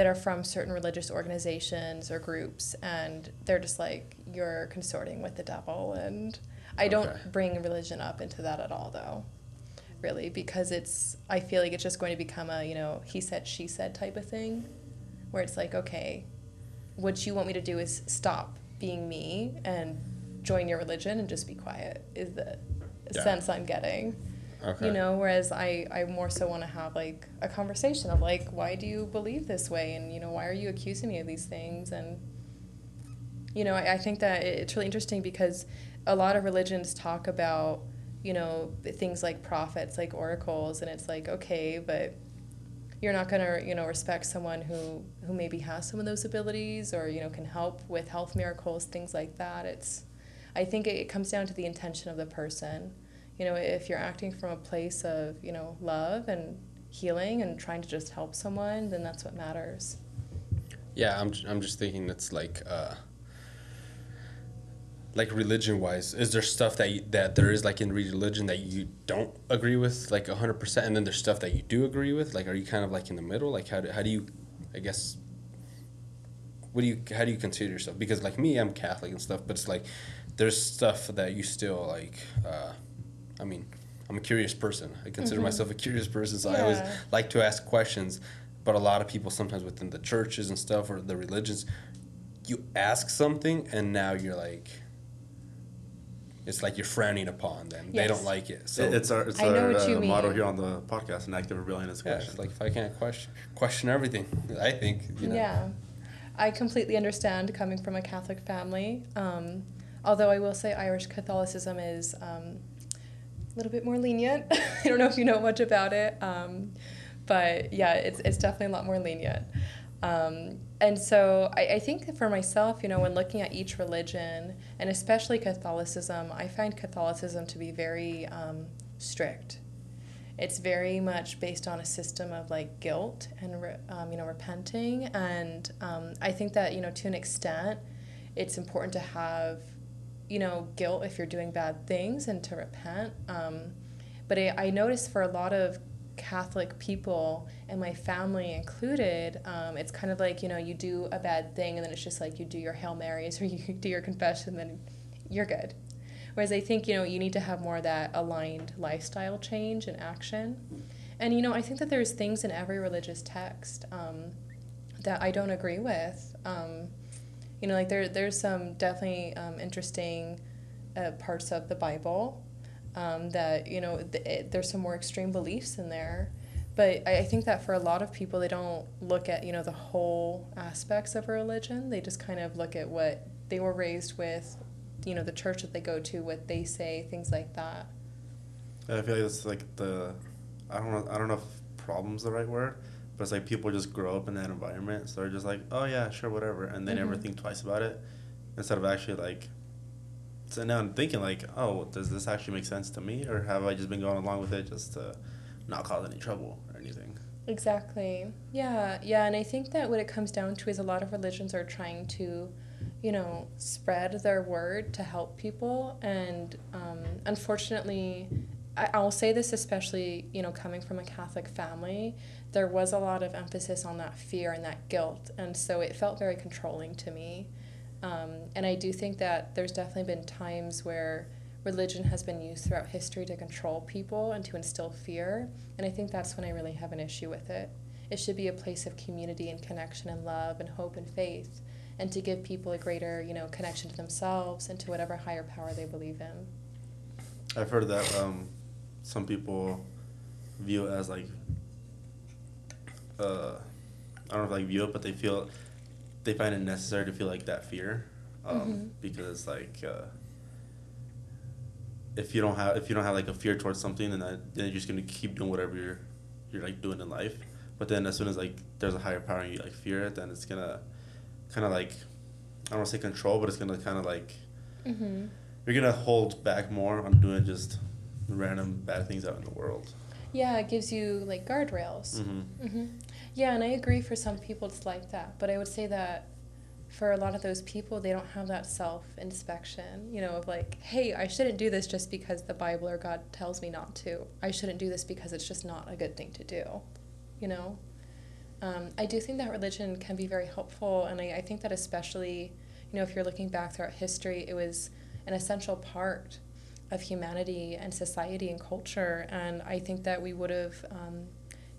C: that are from certain religious organizations or groups and they're just like, you're consorting with the devil. And I don't bring religion up into that at all, though really because it's i feel like it's just going to become a you know he said she said type of thing where it's like okay what you want me to do is stop being me and join your religion and just be quiet is the
B: Yeah.
C: sense i'm getting
B: Okay.
C: you know whereas i i more so want to have like a conversation of like why do you believe this way? And you know why are you accusing me of these things? And you know i, I think that it's really interesting because a lot of religions talk about you know things like prophets like oracles and it's like okay but you're not going to you know respect someone who who maybe has some of those abilities or you know can help with health miracles things like that. It's i think it, it comes down to the intention of the person you know if you're acting from a place of you know love and healing and trying to just help someone then that's what matters
B: Yeah, I'm, I'm just thinking it's like uh like religion wise, is there stuff that you, that there is like in religion that you don't agree with like 100% and then there's stuff that you do agree with? Like are you kind of like in the middle? Like how do, how do you I guess what do you how do you consider yourself? Because like me, I'm Catholic and stuff, but it's like there's stuff that you still like uh I mean, I'm a curious person. I consider myself a curious person, so I always like to ask questions. But a lot of people sometimes within the churches and stuff or the religions, you ask something and now you're like, it's like you're frowning upon them. They don't like it. So
A: it's our it's
C: I know
A: our
C: what you
A: uh, motto here on the podcast: an active rebellion is
B: yeah,
A: question.
B: it's like if I can't question question everything, I think you know.
C: Yeah, I completely understand coming from a Catholic family. Um, although I will say Irish Catholicism is um, a little bit more lenient. I don't know if you know much about it, um, but yeah, it's it's definitely a lot more lenient. Um, and so I, I think for myself, you know, when looking at each religion, and especially Catholicism, I find Catholicism to be very um, strict it's very much based on a system of like guilt and re- um, you know repenting and um, i think that you know to an extent it's important to have you know guilt if you're doing bad things and to repent um, but I, I noticed for a lot of catholic people and my family included um, it's kind of like you know you do a bad thing and then it's just like you do your hail marys or you do your confession then you're good Whereas I think, you know, you need to have more of that aligned lifestyle change and action. And, you know, I think that there's things in every religious text um, that I don't agree with. Um, you know, like there, there's some definitely um, interesting uh, parts of the Bible um, that, you know, th- it, there's some more extreme beliefs in there. But I, I think that for a lot of people, they don't look at, you know, the whole aspects of a religion. They just kind of look at what they were raised with, you know the church that they go to what they say things like that
A: I feel like it's like the I don't know I don't know if problem's the right word, but it's like people just grow up in that environment, so they're just like, oh yeah, sure, whatever, and they never
C: Mhm.
A: think twice about it, instead of actually like. So now I'm thinking like, oh, does this actually make sense to me, or have I just been going along with it just to not cause any trouble or anything?
C: exactly yeah yeah and i think that what it comes down to is a lot of religions are trying to you know spread their word to help people and um, unfortunately I, i'll say this especially you know coming from a catholic family there was a lot of emphasis on that fear and that guilt and so it felt very controlling to me um, and i do think that there's definitely been times where religion has been used throughout history to control people and to instill fear and i think that's when i really have an issue with it It should be a place of community and connection and love and hope and faith, and to give people a greater, you know, connection to themselves and to whatever higher power they believe in.
A: I've heard that um, some people view it as like, uh, I don't know if like view it, but they feel, they find it necessary to feel like that fear, um,
C: Mhm.
A: because it's like, uh, if you don't have if you don't have like a fear towards something, then that, then you're just gonna keep doing whatever you're you're like doing in life. But then as soon as like there's a higher power and you like fear it, then it's gonna kind of like I don't want to say control, but it's gonna kind of like
C: Mm-hmm.
A: you're gonna hold back more on doing just random bad things out in the world.
C: Yeah, it gives you like guardrails.
A: Mm-hmm.
C: hmm Yeah, and I agree for some people it's like that. But I would say that for a lot of those people, they don't have that self inspection, you know, of like, hey, I shouldn't do this just because the Bible or God tells me not to. I shouldn't do this because it's just not a good thing to do, you know? Um, I do think that religion can be very helpful, and I, I think that especially, you know, if you're looking back throughout history, it was an essential part of humanity and society and culture. And I think that we would have, um,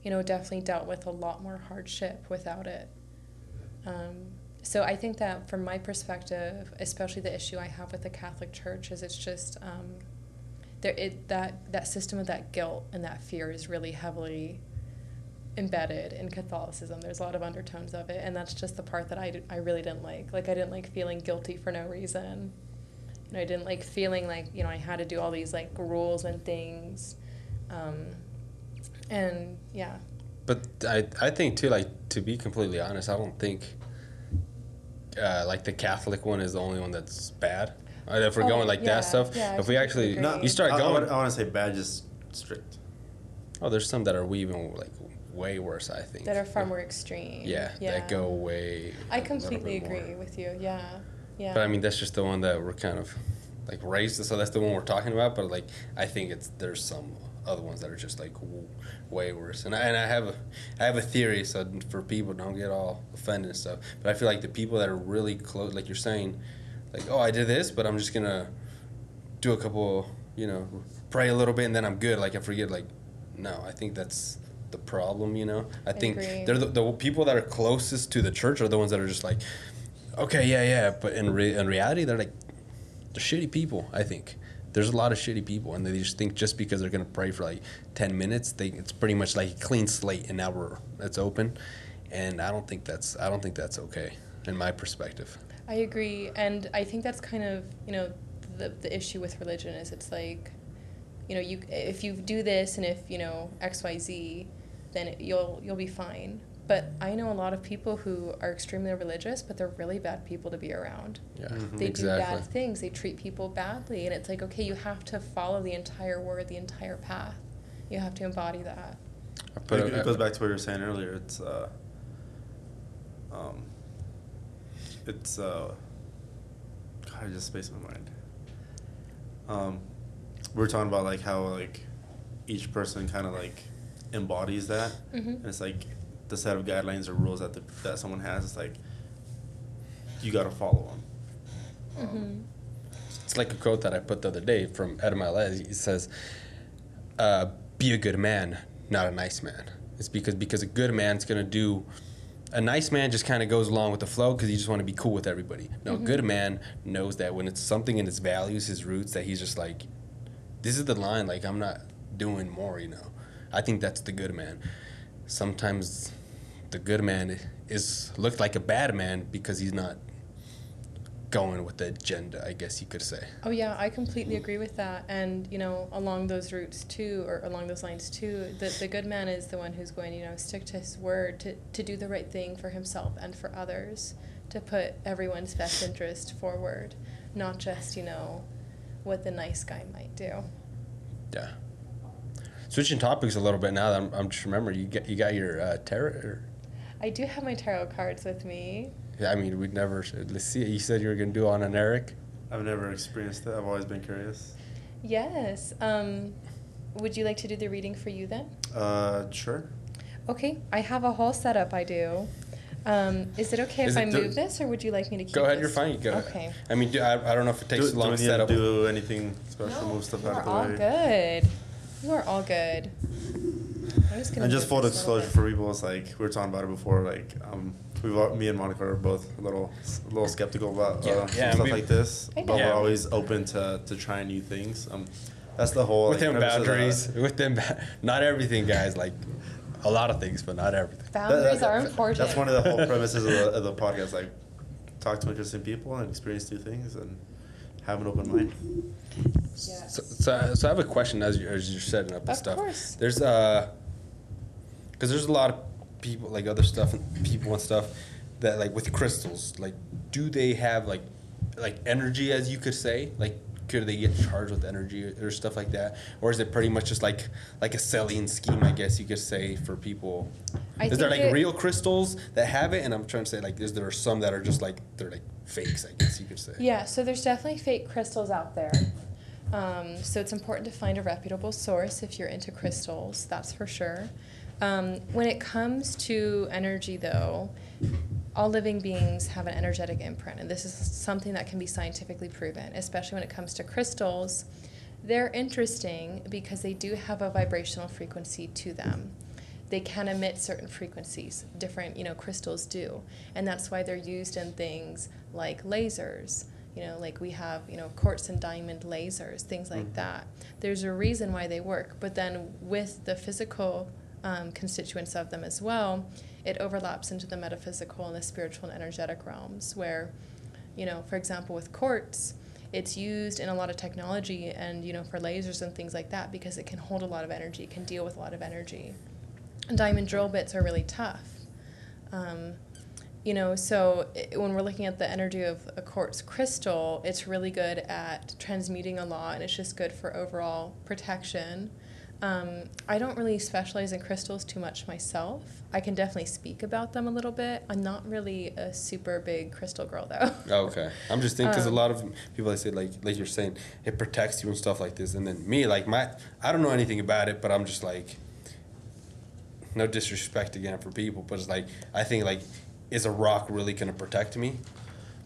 C: you know, definitely dealt with a lot more hardship without it. Um, so I think that from my perspective, especially the issue I have with the Catholic Church is it's just um, there it that that system of that guilt and that fear is really heavily embedded in Catholicism. There's a lot of undertones of it, and that's just the part that I, I really didn't like. Like I didn't like feeling guilty for no reason. You know, I didn't like feeling like you know I had to do all these like rules and things, um, and yeah.
B: But I, I think too, like to be completely honest, I don't think uh, like the Catholic one is the only one that's bad. Uh, if we're
C: Oh,
B: going like
C: yeah,
B: that stuff,
C: yeah,
B: if we actually
C: completely agree.
B: you start
A: I,
B: going,
A: I, want to say bad, just strict.
B: oh, there's some that are even like way worse. I think
C: that are far more extreme.
B: Yeah, that go way.
C: I
B: little
C: completely
B: bit more.
C: agree with you. Yeah, yeah.
B: But I mean, that's just the one that we're kind of like raised, so that's the one we're talking about. But like, I think it's there's some other ones that are just like way worse. And I, and I have a I have a theory, so for people don't get all offended and stuff. But I feel like the people that are really close, like you're saying, like oh I did this, but I'm just gonna do a couple, you know, pray a little bit and then I'm good. Like I forget. Like no, I think that's the problem. You know, I, think they're the, the people that are closest to the church are the ones that are just like, okay, yeah, yeah. But in re- in reality, they're like they're shitty people. I think there's a lot of shitty people, and they just think just because they're gonna pray for like ten minutes, they it's pretty much like a clean slate, and now we're it's open. And I don't think that's I don't think that's okay in my perspective.
C: I agree, and I think that's kind of you know the the issue with religion is it's like, you know, you if you do this and if you know X Y Z, then you'll you'll be fine. But I know a lot of people who are extremely religious, but they're really bad people to be around.
B: Yeah,
A: Mhm.
C: They
B: exactly.
C: do bad things. They treat people badly, and it's like okay, you have to follow the entire word, the entire path. You have to embody that.
A: But it, it goes back to what you were saying earlier. It's uh, um, it's uh, God, I just spaced my mind. Um, we are talking about like how like each person kind of like embodies that,
C: Mhm.
A: and it's like the set of guidelines or rules that the, that someone has. It's like you got to follow them.
C: hmm
B: It's like a quote that I put the other day from Ed Mylett. He says, uh, "Be a good man, not a nice man." It's because because a good man's gonna do. A nice man just kind of goes along with the flow because he just want to be cool with everybody. No, a good man knows that when it's something in his values, his roots, that he's just like, this is the line. Like I'm not doing more. You know, I think that's the good man. Sometimes the good man is looked like a bad man because he's not going with the agenda, I guess you could say.
C: Oh yeah, I completely agree with that. And you know, along those routes too, or along those lines too, the the good man is the one who's going you know stick to his word to to do the right thing for himself and for others, to put everyone's best interest forward, not just you know what the nice guy might do.
B: Yeah. Switching topics a little bit now. That I'm, I'm just remembering you got you got your uh, tarot.
C: I do have my tarot cards with me.
B: Yeah, I mean, we'd never. Let's see. You said you were gonna do on an Erick.
A: I've never experienced it. I've always been curious.
C: Yes. Um, would you like to do the reading for you then?
A: Uh, sure.
C: Okay, I have a whole setup. I do. Um, is it okay
B: Is
C: if
B: it
C: I
B: do-
C: move this, or would you like me to keep
B: Go ahead.
C: this?
B: You're fine. You go.
C: Okay.
B: I mean, do, I, I don't know if it takes
A: do,
B: too long
A: do
B: to
A: we need
B: set
A: to
B: up.
A: do anything special? Move stuff out of the way.
C: all
A: way.
C: good. You are all good. I'm just gonna
A: And just full
C: this a little
A: disclosure for people, it's like we were talking about it before. Like, um, we've me and Monico are both a little, a little skeptical about uh,
B: Yeah,
A: stuff like this, but
C: know.
A: we're always open to, to trying new things. Um, that's the whole
B: Within
A: like, premise of the-
B: boundaries, within ba- not everything, guys. Like a lot of things, but not everything.
C: Boundaries
A: that-
C: are important.
A: That's one of the whole premises of the, of the podcast. Like, talk to interesting people and experience new things and have an open mind.
C: Yes.
B: So, so, so I have a question as you as you're setting up and
C: Of
B: stuff.
C: course.
B: There's uh, because there's a lot of people like other stuff and people and stuff that like with crystals. Like, do they have like like energy as you could say? Like, could they get charged with energy or, or stuff like that, or is it pretty much just like like a selling scheme? I guess you could say for people.
C: I
B: is there like
C: it-
B: real crystals that have it? And I'm trying to say like, is there some that are just like they're like fakes? I guess you could say.
C: Yeah, so there's definitely fake crystals out there. Um, so it's important to find a reputable source if you're into crystals, that's for sure. Um, when it comes to energy, though, all living beings have an energetic imprint, and this is something that can be scientifically proven, especially when it comes to crystals. They're interesting because they do have a vibrational frequency to them. They can emit certain frequencies, different, you know, crystals do. And that's why they're used in things like lasers. You know, like we have, you know, quartz and diamond lasers, things like
A: Mhm.
C: that. There's a reason why they work. But then with the physical um, constituents of them as well, it overlaps into the metaphysical and the spiritual and energetic realms where, you know, for example, with quartz, it's used in a lot of technology and, you know, for lasers and things like that because it can hold a lot of energy, can deal with a lot of energy. Diamond drill bits are really tough. Um, you know, so i when we're looking at the energy of a quartz crystal, it's really good at transmuting a lot, and it's just good for overall protection. Um, I don't really specialize in crystals too much myself. I can definitely speak about them a little bit. I'm not really a super big crystal girl, though.
B: Oh, okay. I'm just thinking because
C: Um,
B: a lot of people I say like like you're saying it protects you and stuff like this, and then me like my I don't know anything about it, but I'm just like no disrespect again for people, but it's like I think like is a rock really gonna protect me,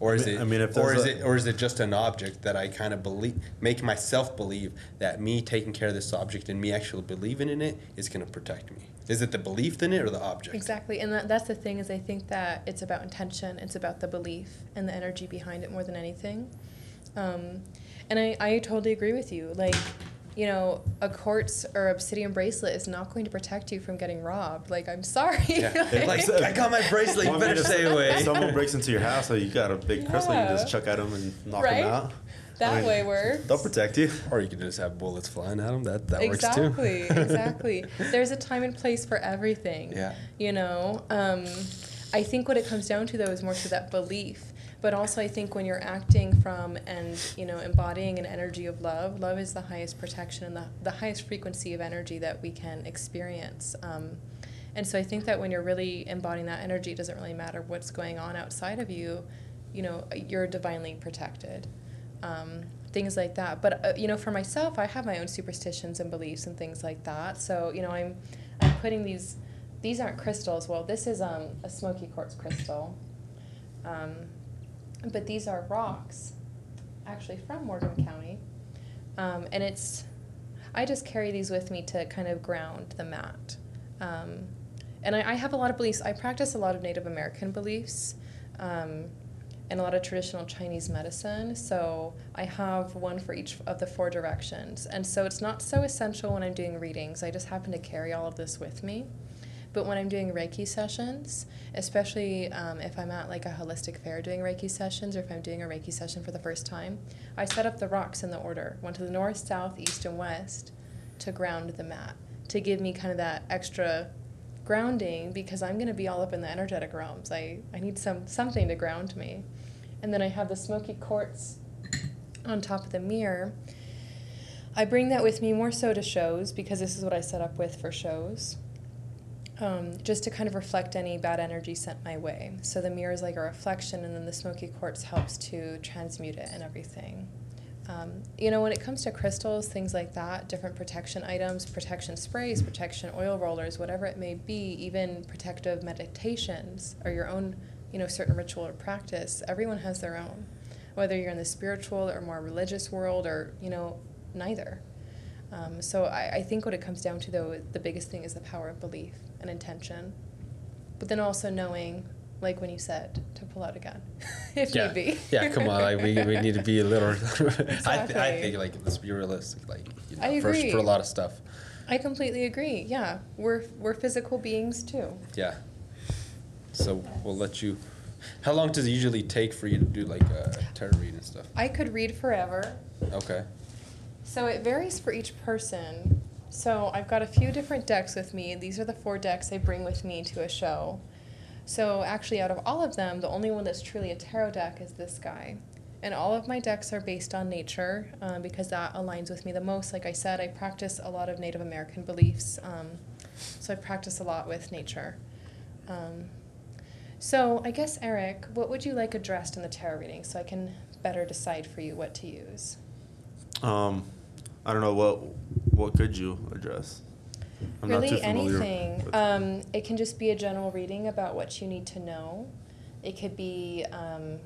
B: or is
A: I mean-
B: it
A: I mean, if
B: or is
A: a-
B: it or is it just an object that I kind of believe make myself believe that me taking care of this object and me actually believing in it is gonna protect me? Is it the belief in it or the object?
C: Exactly, and that, that's the thing is I think that it's about intention, it's about the belief and the energy behind it more than anything. Um, and I, I totally agree with you. Like, you know, a quartz or obsidian bracelet is not going to protect you from getting robbed. Like, I'm sorry.
B: Yeah.
A: Like,
B: I got my bracelet. You better stay away.
A: Someone breaks into your house, so you got a big crystal, you just chuck at them and knock
C: Right?
A: them out.
C: that
A: I mean,
C: way works.
A: They'll protect you.
B: Or you can just have bullets flying at them. That that
C: exactly,
B: works too.
C: Exactly. exactly. There's a time and place for everything.
B: Yeah.
C: You know, um, I think what it comes down to though is more to that belief. But also, I think when you're acting from and you know embodying an energy of love, love is the highest protection and the, the highest frequency of energy that we can experience. Um, and so I think that when you're really embodying that energy, it doesn't really matter what's going on outside of you. You know, you're divinely protected. Um, things like that. But uh, you know, for myself, I have my own superstitions and beliefs and things like that. So you know, I'm I'm putting these. These aren't crystals. Well, this is um, a smoky quartz crystal. Um, but these are rocks, actually from Morgan County. Um, and it's, I just carry these with me to kind of ground the mat. Um, and I, I have a lot of beliefs. I practice a lot of Native American beliefs um, and a lot of traditional Chinese medicine. So I have one for each of the four directions. And so it's not so essential when I'm doing readings. I just happen to carry all of this with me. But when I'm doing Reiki sessions, especially um, if I'm at like a holistic fair doing Reiki sessions or if I'm doing a Reiki session for the first time, I set up the rocks in the order one to the north, south, east, and west to ground the mat, to give me kind of that extra grounding because I'm going to be all up in the energetic realms. I, I need some something to ground me. And then I have the smoky quartz on top of the mirror. I bring that with me more so to shows because this is what I set up with for shows um, just to kind of reflect any bad energy sent my way. So the mirror is like a reflection, and then the smoky quartz helps to transmute it and everything. Um, you know, when it comes to crystals, things like that, different protection items, protection sprays, protection oil rollers, whatever it may be, even protective meditations or your own, you know, certain ritual or practice, everyone has their own. Whether you're in the spiritual or more religious world or, you know, neither. Um, so I, I think what it comes down to, though, the biggest thing is the power of belief and intention. But then also knowing, like when you said, to pull out a gun, if
B: yeah.
C: need be.
B: yeah, come on, like we, we need to be a little. I, th- I think like let's be realistic, like you know,
C: I
B: for
C: agree.
B: for a lot of stuff.
C: I completely agree. Yeah, we're we're physical beings too.
B: Yeah. So we'll let you. How long does it usually take for you to do like a tarot read and stuff?
C: I could read forever.
B: Okay.
C: So it varies for each person. So I've got a few different decks with me. These are the four decks I bring with me to a show. So actually, out of all of them, the only one that's truly a tarot deck is this guy. And all of my decks are based on nature um, because that aligns with me the most. Like I said, I practice a lot of Native American beliefs. Um, so I practice a lot with nature. Um, so I guess, Erick, what would you like addressed in the tarot reading so I can better decide for you what to use?
A: Um, I don't know what what could you address. I'm not
C: really anything. Um, it can just be a general reading about what you need to know. It could be, um,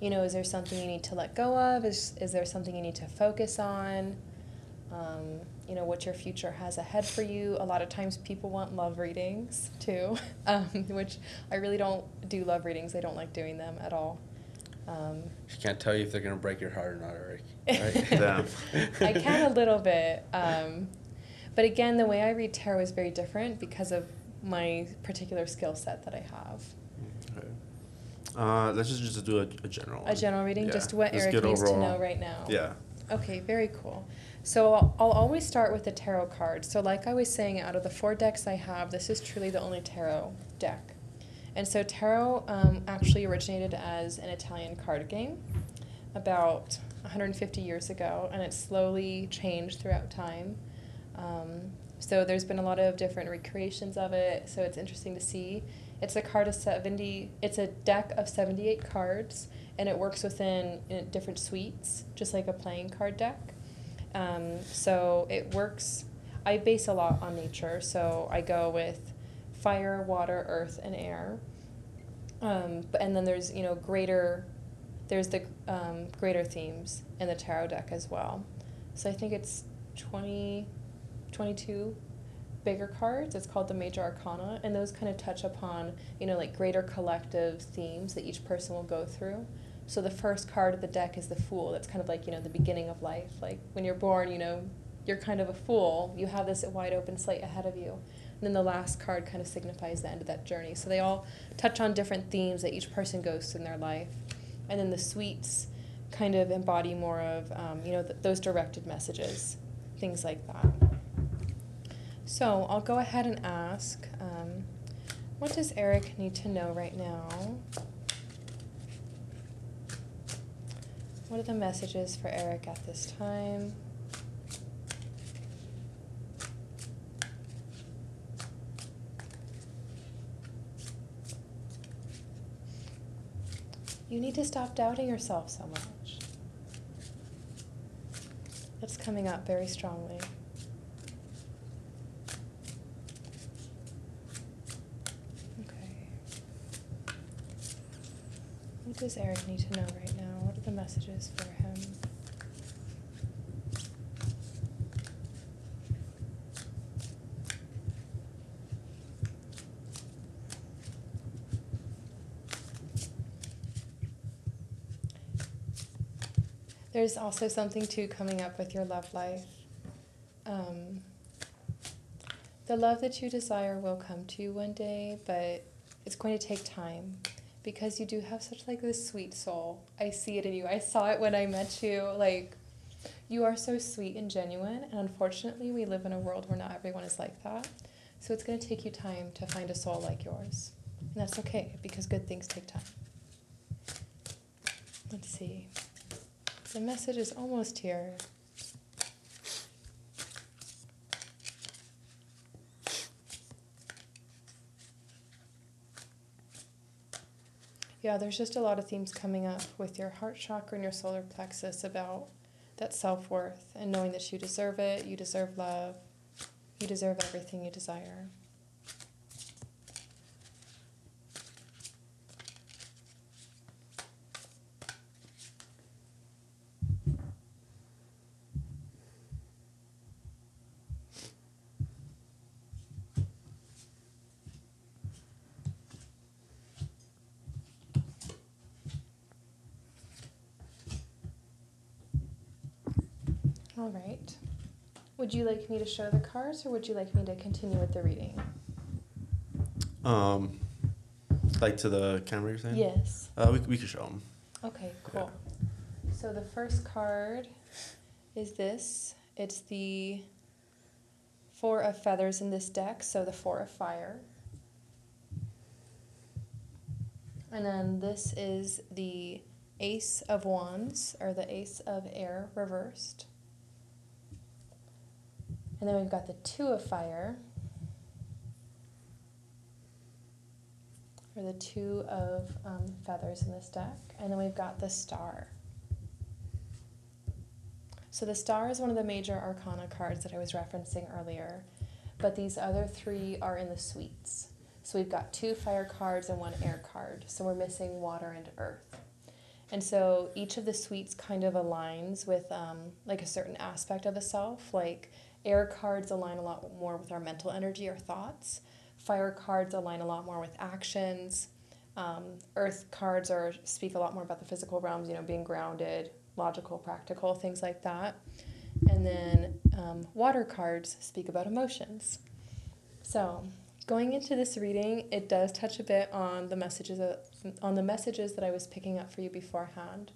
C: you know, is there something you need to let go of? Is is there something you need to focus on? Um, you know, what your future has ahead for you. A lot of times people want love readings too, um, which I really don't do love readings. I don't like doing them at all. Um,
B: She can't tell you if they're gonna break your heart or not, Erick. Right?
A: Damn.
C: I can a little bit. Um, but again, the way I read tarot is very different because of my particular skill set that I have.
A: Okay. Uh, let's just just do a, a general.
C: A general reading,
A: Yeah,
C: just what
A: just
C: Erick
A: get
C: needs to know right now.
A: Yeah.
C: Okay, very cool. So I'll, I'll always start with the tarot card. So like I was saying, out of the four decks I have, this is truly the only tarot deck. And so tarot um, actually originated as an Italian card game about 150 years ago, and it's slowly changed throughout time. Um, so there's been a lot of different recreations of it. So it's interesting to see. It's a card of 70. It's a deck of 78 cards, and it works within different suites, just like a playing card deck. Um, so it works. I base a lot on nature, so I go with fire, water, earth, and air. Um, but and then there's you know greater, there's the um, greater themes in the tarot deck as well. So I think it's 20, 22 bigger cards. It's called the Major Arcana, and those kind of touch upon you know like greater collective themes that each person will go through. So the first card of the deck is the Fool. That's kind of like you know the beginning of life. Like when you're born, you know you're kind of a fool. You have this wide open slate ahead of you. And then the last card kind of signifies the end of that journey. So they all touch on different themes that each person goes through in their life. And then the suites kind of embody more of, um, you know, th- those directed messages, things like that. So I'll go ahead and ask, um, what does Erick need to know right now? What are the messages for Erick at this time? You need to stop doubting yourself so much. That's coming up very strongly. Okay. What does Erick need to know right now? What are the messages for him? There's also something too coming up with your love life. Um, the love that you desire will come to you one day, but it's going to take time because you do have such like this sweet soul. I see it in you. I saw it when I met you. Like you are so sweet and genuine, and unfortunately, we live in a world where not everyone is like that. So it's going to take you time to find a soul like yours. And that's okay because good things take time. Let's see. The message is almost here. Yeah, there's just a lot of themes coming up with your heart chakra and your solar plexus about that self worth and knowing that you deserve it, you deserve love, you deserve everything you desire. All right. Would you like me to show the cards or would you like me to continue with the reading?
A: Um, like to the camera, you're saying?
C: Yes.
A: Uh, we, we could show them.
C: Okay, cool. So the first card is this. It's the four of feathers in this deck, so the four of fire. And then this is the ace of wands, or the ace of air reversed. And then we've got the two of fire, or the two of um, feathers in this deck. And then we've got the star. So the star is one of the major arcana cards that I was referencing earlier, but these other three are in the suites. So we've got two fire cards and one air card. So we're missing water and earth. And so each of the suites kind of aligns with um, like a certain aspect of the self. Like air cards align a lot more with our mental energy or thoughts. Fire cards align a lot more with actions. Um, earth cards are speak a lot more about the physical realms, you know, being grounded, logical, practical, things like that. And then um, water cards speak about emotions. So, going into this reading, it does touch a bit on the messages that, on the messages that I was picking up for you beforehand.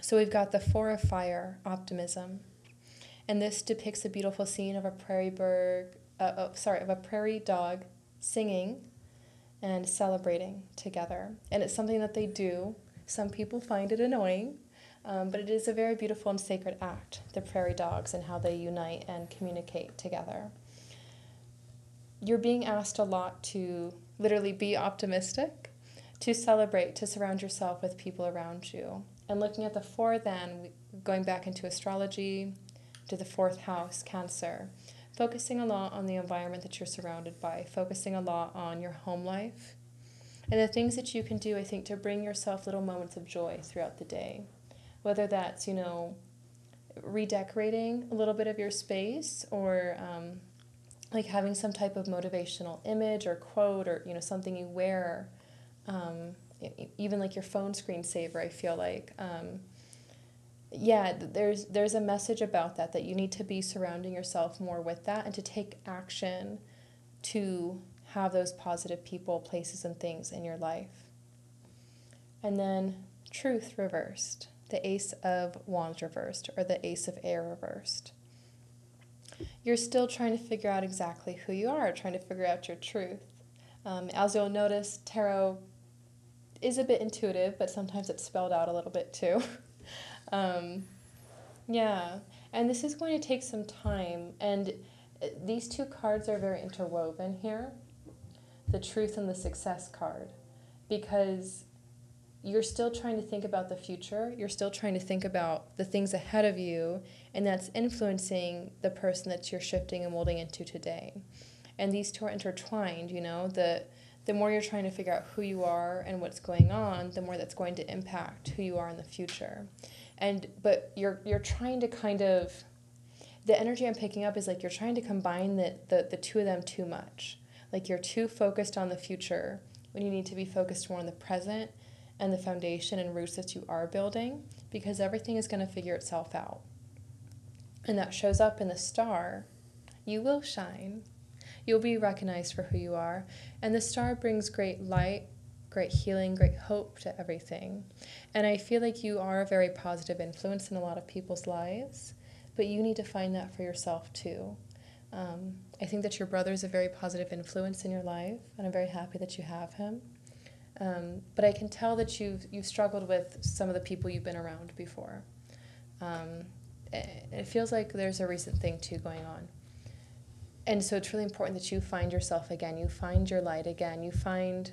C: So we've got the four of fire, optimism, and this depicts a beautiful scene of a prairie bird, uh, oh, sorry, of a prairie dog singing and celebrating together. And it's something that they do. Some people find it annoying, um, but it is a very beautiful and sacred act, the prairie dogs and how they unite and communicate together. You're being asked a lot to literally be optimistic, to celebrate, to surround yourself with people around you. And looking at the four, then, going back into astrology, to the fourth house, Cancer, focusing a lot on the environment that you're surrounded by, focusing a lot on your home life, and the things that you can do, I think, to bring yourself little moments of joy throughout the day. Whether that's, you know, redecorating a little bit of your space or um, like having some type of motivational image or quote or, you know, something you wear. Um, even like your phone screensaver, I feel like. Um, yeah, there's there's a message about that that you need to be surrounding yourself more with that and to take action to have those positive people, places, and things in your life. And then truth reversed, the ace of wands reversed, or the ace of air reversed. You're still trying to figure out exactly who you are, trying to figure out your truth. Um, as you'll notice, tarot is a bit intuitive, but sometimes it's spelled out a little bit too. um, yeah, and this is going to take some time, and uh, these two cards are very interwoven here the truth and the success card because you're still trying to think about the future. You're still trying to think about the things ahead of you, and that's influencing the person that you're shifting and molding into today. And these two are intertwined, you know, the the more you're trying to figure out who you are and what's going on, the more that's going to impact who you are in the future. And but you're you're trying to kind of the energy I'm picking up is like you're trying to combine the, the, the two of them too much. Like you're too focused on the future when you need to be focused more on the present and the foundation and roots that you are building because everything is going to figure itself out. And that shows up in the star. You will shine. You'll be recognized for who you are. And the star brings great light, great healing, great hope to everything. And I feel like you are a very positive influence in a lot of people's lives, but you need to find that for yourself too. Um, I think that your brother is a very positive influence in your life, and I'm very happy that you have him. Um, but I can tell that you've you've struggled with some of the people you've been around before. Um, it feels like there's a recent thing too going on, and so it's really important that you find yourself again. You find your light again. You find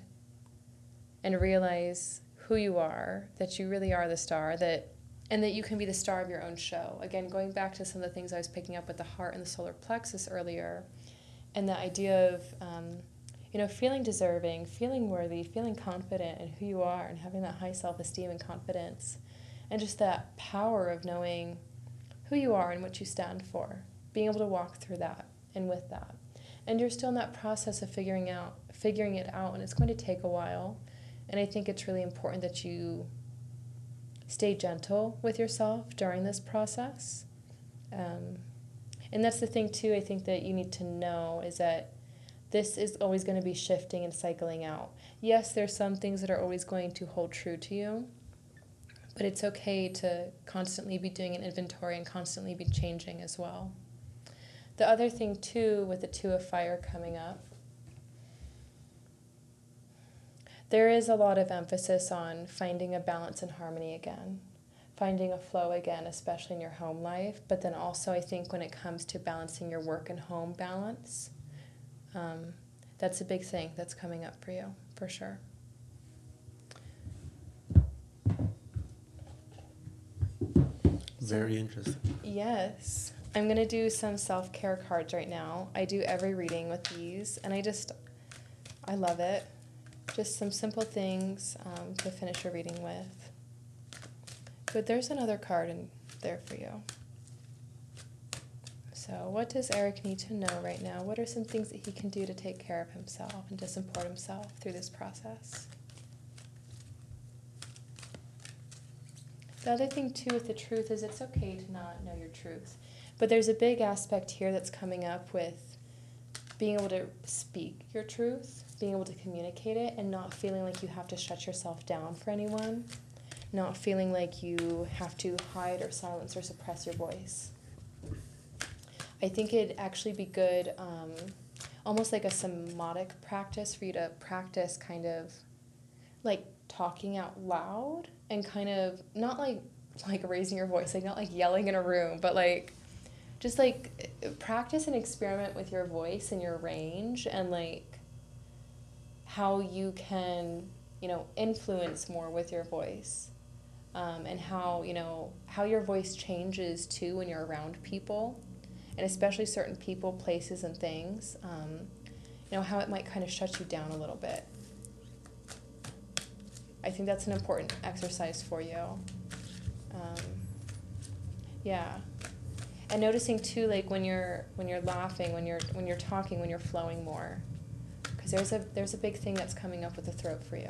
C: and realize who you are. That you really are the star. That and that you can be the star of your own show. Again, going back to some of the things I was picking up with the heart and the solar plexus earlier, and the idea of um, you know feeling deserving, feeling worthy, feeling confident in who you are, and having that high self esteem and confidence, and just that power of knowing who you are and what you stand for, being able to walk through that and with that, and you're still in that process of figuring out figuring it out, and it's going to take a while, and I think it's really important that you stay gentle with yourself during this process um, And that's the thing too. I think that you need to know is that this is always going to be shifting and cycling out. Yes, there's some things that are always going to hold true to you, but it's okay to constantly be doing an inventory and constantly be changing as well. The other thing too with the two of fire coming up there is a lot of emphasis on finding a balance and harmony again, finding a flow again, especially in your home life. But then also, I think when it comes to balancing your work and home balance, um, that's a big thing that's coming up for you, for sure.
A: Very interesting.
C: Yes. I'm going to do some self care cards right now. I do every reading with these, and I just, I love it. Just some simple things um, to finish your reading with. But there's another card in there for you. So, what does Erick need to know right now? What are some things that he can do to take care of himself and to support himself through this process? The other thing, too, with the truth is it's okay to not know your truth. But there's a big aspect here that's coming up with being able to speak your truth, being able to communicate it, and not feeling like you have to shut yourself down for anyone, not feeling like you have to hide or silence or suppress your voice. I think it'd actually be good, um, almost like a somatic practice for you to practice kind of like talking out loud and kind of not like like raising your voice, like not like yelling in a room, but like just like practice and experiment with your voice and your range and like how you can you know influence more with your voice um, and how you know how your voice changes too when you're around people and especially certain people places and things um, you know how it might kind of shut you down a little bit. I think that's an important exercise for you. Um, yeah. And noticing too like when you're when you're laughing when you're when you're talking when you're flowing more there's a there's a big thing that's coming up with the throat for you.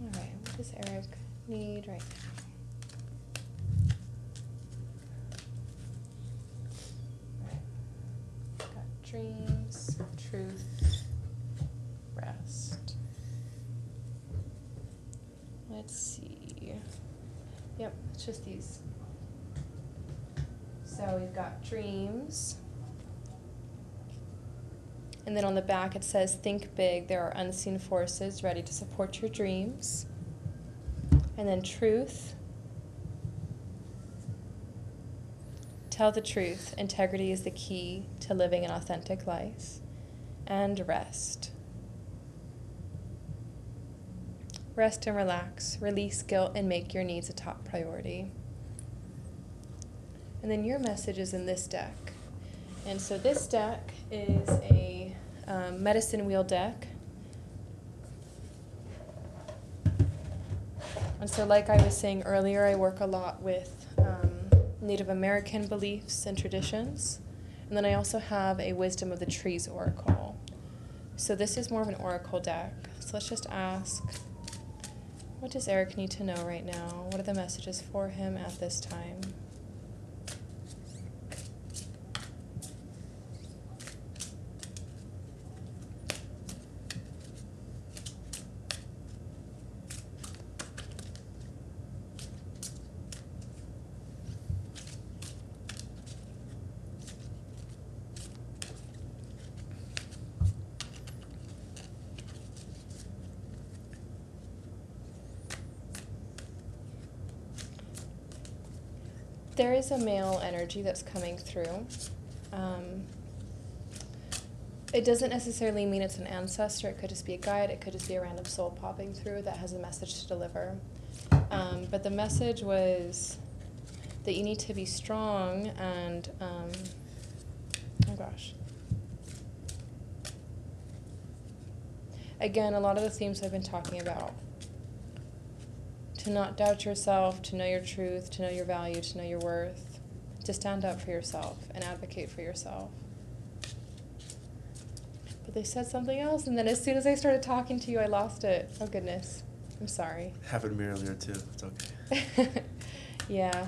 C: All right what does Erick need right now? Got dreams truth rest. Let's see. Yep it's just these. So we've got dreams. And then on the back it says, Think big, there are unseen forces ready to support your dreams. And then truth. Tell the truth. Integrity is the key to living an authentic life. And rest. Rest and relax. Release guilt and make your needs a top priority. And then your message is in this deck. And so this deck is a um, medicine wheel deck. And so, like I was saying earlier, I work a lot with um, Native American beliefs and traditions. And then I also have a Wisdom of the Trees oracle. So, this is more of an oracle deck. So, let's just ask what does Erick need to know right now? What are the messages for him at this time? there is a male energy that's coming through. Um, it doesn't necessarily mean it's an ancestor. It could just be a guide. It could just be a random soul popping through that has a message to deliver. Um, but the message was that you need to be strong and, um, oh gosh. Again, a lot of the themes I've been talking about to not doubt yourself, to know your truth, to know your value, to know your worth, to stand up for yourself and advocate for yourself. But they said something else, and then as soon as I started talking to you, I lost it. Oh, goodness. I'm sorry.
A: Happened to me earlier too. It's okay.
C: yeah.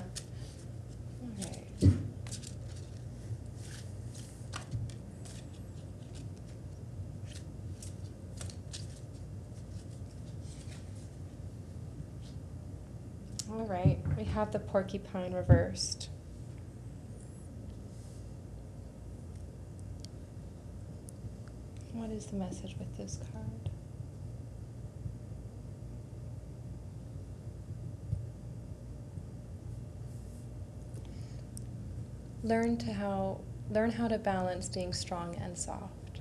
C: Okay. Have the porcupine reversed. What is the message with this card? Learn to how learn how to balance being strong and soft.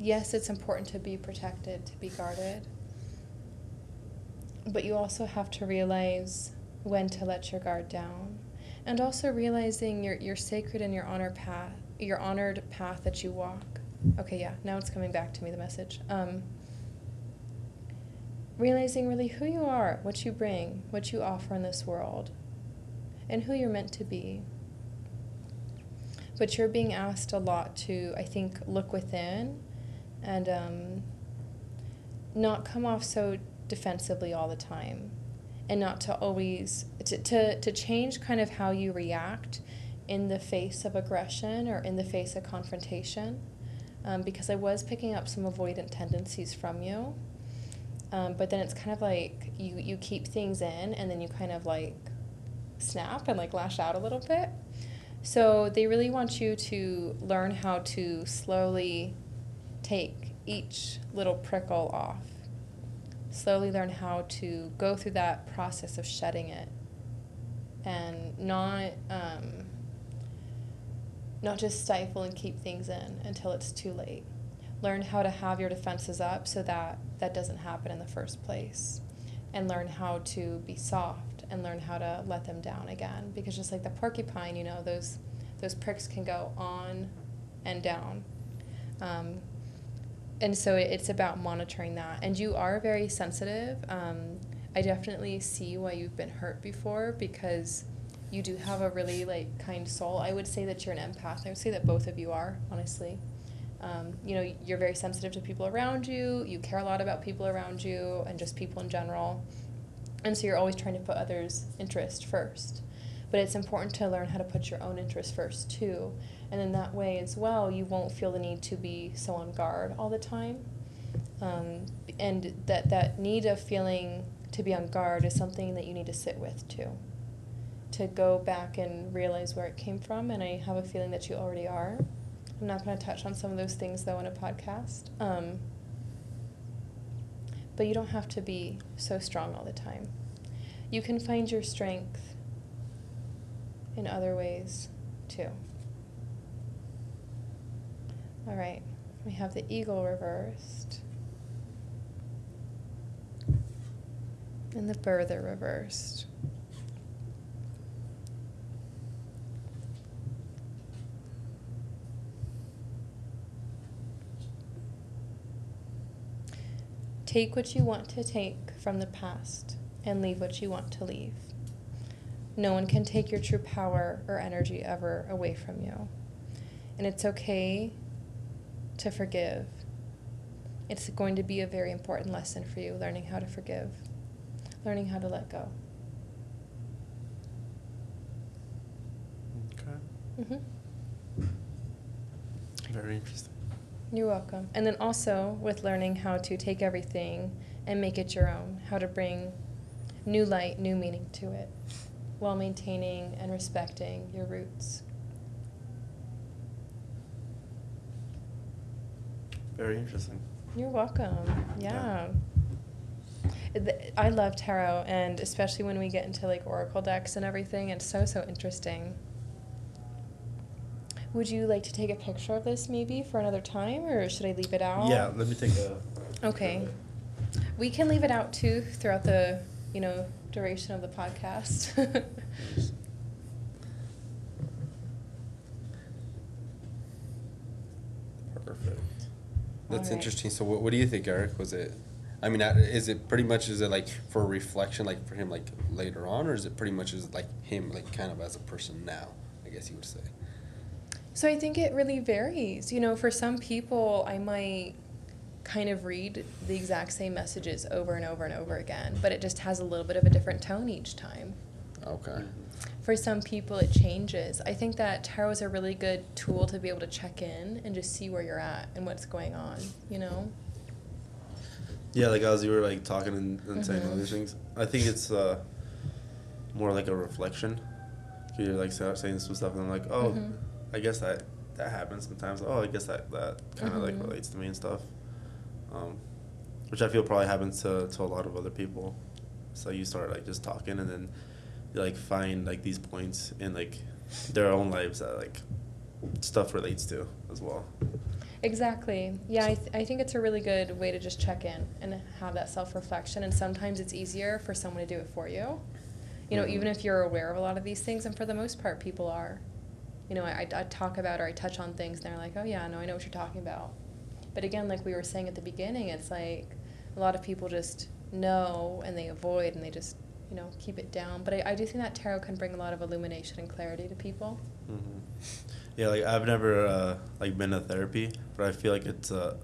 C: Yes, it's important to be protected, to be guarded. But you also have to realize when to let your guard down. And also realizing your your sacred and your honor path your honored path that you walk. Okay, yeah, now it's coming back to me the message. Um, realizing really who you are, what you bring, what you offer in this world, and who you're meant to be. But you're being asked a lot to, I think, look within and um, not come off so defensively all the time and not to always to, to, to change kind of how you react in the face of aggression or in the face of confrontation um, because I was picking up some avoidant tendencies from you. Um, but then it's kind of like you, you keep things in and then you kind of like snap and like lash out a little bit. So they really want you to learn how to slowly take each little prickle off. Slowly learn how to go through that process of shedding it and not um, not just stifle and keep things in until it's too late. Learn how to have your defenses up so that that doesn't happen in the first place. And learn how to be soft and learn how to let them down again. Because just like the porcupine, you know, those those pricks can go on and down. Um, and so it's about monitoring that. And you are very sensitive. Um, I definitely see why you've been hurt before because you do have a really like kind soul. I would say that you're an empath. I would say that both of you are, honestly. Um, you know, you're very sensitive to people around you. You care a lot about people around you and just people in general. And so you're always trying to put others' interest first. But it's important to learn how to put your own interest first too. And in that way as well, you won't feel the need to be so on guard all the time. Um, and that, that need of feeling to be on guard is something that you need to sit with too to go back and realize where it came from, and I have a feeling that you already are. I'm not going to touch on some of those things though in a podcast. Um, but you don't have to be so strong all the time. You can find your strength in other ways too. All right, we have the eagle reversed. And the birther reversed. Take what you want to take from the past and leave what you want to leave. No one can take your true power or energy ever away from you. And it's okay to forgive. It's going to be a very important lesson for you, learning how to forgive, learning how to let go.
A: Okay.
C: hmm
A: Very interesting.
C: You're welcome. And then also with learning how to take everything and make it your own, how to bring new light, new meaning to it, while maintaining and respecting your roots.
A: Very interesting.
C: You're welcome. Yeah. Th- I love tarot, and especially when we get into like oracle decks and everything, it's so, so interesting. Would you like to take a picture of this maybe for another time, or should I leave it out?
A: Yeah, let me take a.
C: Okay. We can leave it out too throughout the, you know, duration of the podcast.
A: Perfect.
B: That's
C: Alright.
B: interesting. So, what, what do you think, Erick? Was it? I mean, uh, is it pretty much is it like for reflection, like for him, like later on, or is it pretty much is like him, like kind of as a person now? I guess you would say.
C: so I think it really varies. You know, for some people, I might kind of read the exact same messages over and over and over again, but it just has a little bit of a different tone each time.
B: Okay.
C: For some people, it changes. I think that tarot is a really good tool to be able to check in and just see where you're at and what's going on, you know?
A: Yeah, like as you were like talking and, and saying all
C: Mhm.
A: these things, I think it's uh, more like a reflection. You're like sa- saying some stuff, and I'm like, oh,
C: Mhm.
A: I guess that that happens sometimes. Oh, I guess that that kind of like
C: Mhm.
A: relates to me and stuff. Um, which I feel probably happens to to a lot of other people. So you start like just talking, and then you like find like these points in like their own lives that like stuff relates to as well.
C: Exactly. Yeah, I, th- I think it's a really good way to just check in and have that self reflection. And sometimes it's easier for someone to do it for you. You know,
A: Mhm.
C: even if you're aware of a lot of these things, and for the most part, people are. You know, I, I talk about or I touch on things, and they're like, oh, yeah, no, I know what you're talking about. But again, like we were saying at the beginning, it's like a lot of people just know and they avoid and they just, you know, keep it down. But I, I do think that tarot can bring a lot of illumination and clarity to people.
A: hmm Yeah, like I've never uh, like been to therapy, but I feel like it's a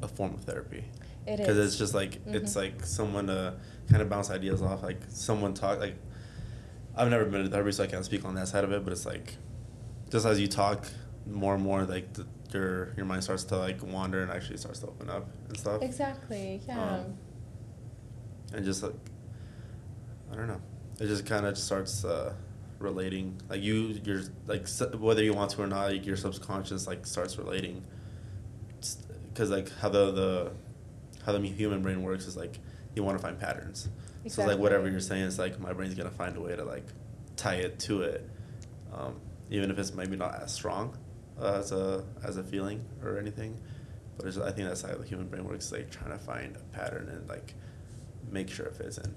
A: a form of therapy.
C: It
A: Because it's just like it's
C: Mhm.
A: like someone to kind of bounce ideas off. Like someone talk like I've never been to therapy, so I can't speak on that side of it. But it's like just as you talk more and more, like the, your your mind starts to like wander and actually starts to open up and stuff.
C: Exactly, yeah.
A: Um, and just like I don't know, it just kind of starts uh, relating. Like you, you're like whether you want to or not, like your subconscious like starts relating. Because like how the the how the human brain works is like you want to find patterns. Exactly. So like whatever you're saying is like my brain's gonna find a way to like tie it to it, um, even if it's maybe not as strong uh, as a as a feeling or anything. But I think that's how the human brain works, like trying to find a pattern and like make sure it fits in.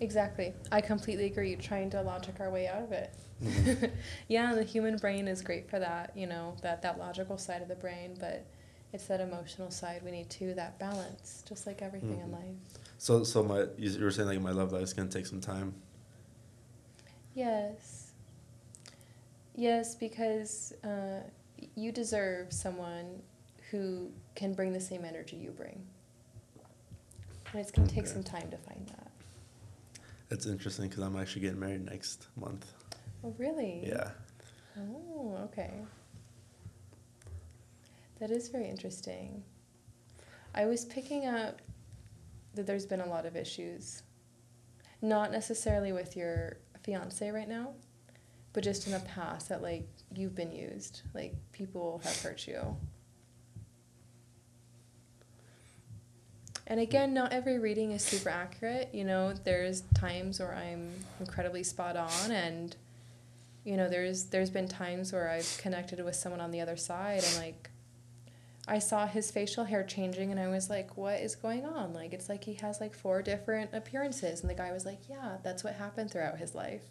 C: Exactly. I completely agree. Trying to logic our way out of it.
A: Mhm.
C: yeah, the human brain is great for that, you know, that, that logical side of the brain, but it's that emotional side we need too, that balance, just like everything in
A: Mhm.
C: life.
A: So so my you you were saying like my love life is gonna take some time.
C: Yes. Yes, because uh, you deserve someone who can bring the same energy you bring. And it's going to take
A: Okay.
C: some time to find that.
A: That's interesting because I'm actually getting married next month.
C: Oh, really?
A: Yeah.
C: Oh, okay. That is very interesting. I was picking up that there's been a lot of issues. Not necessarily with your fiance right now, but just in the past that like you've been used. Like people have hurt you. And again, not every reading is super accurate. You know, there's times where I'm incredibly spot on and you know there's there's been times where i've connected with someone on the other side and like i saw his facial hair changing and i was like what is going on like it's like he has like four different appearances and the guy was like yeah that's what happened throughout his life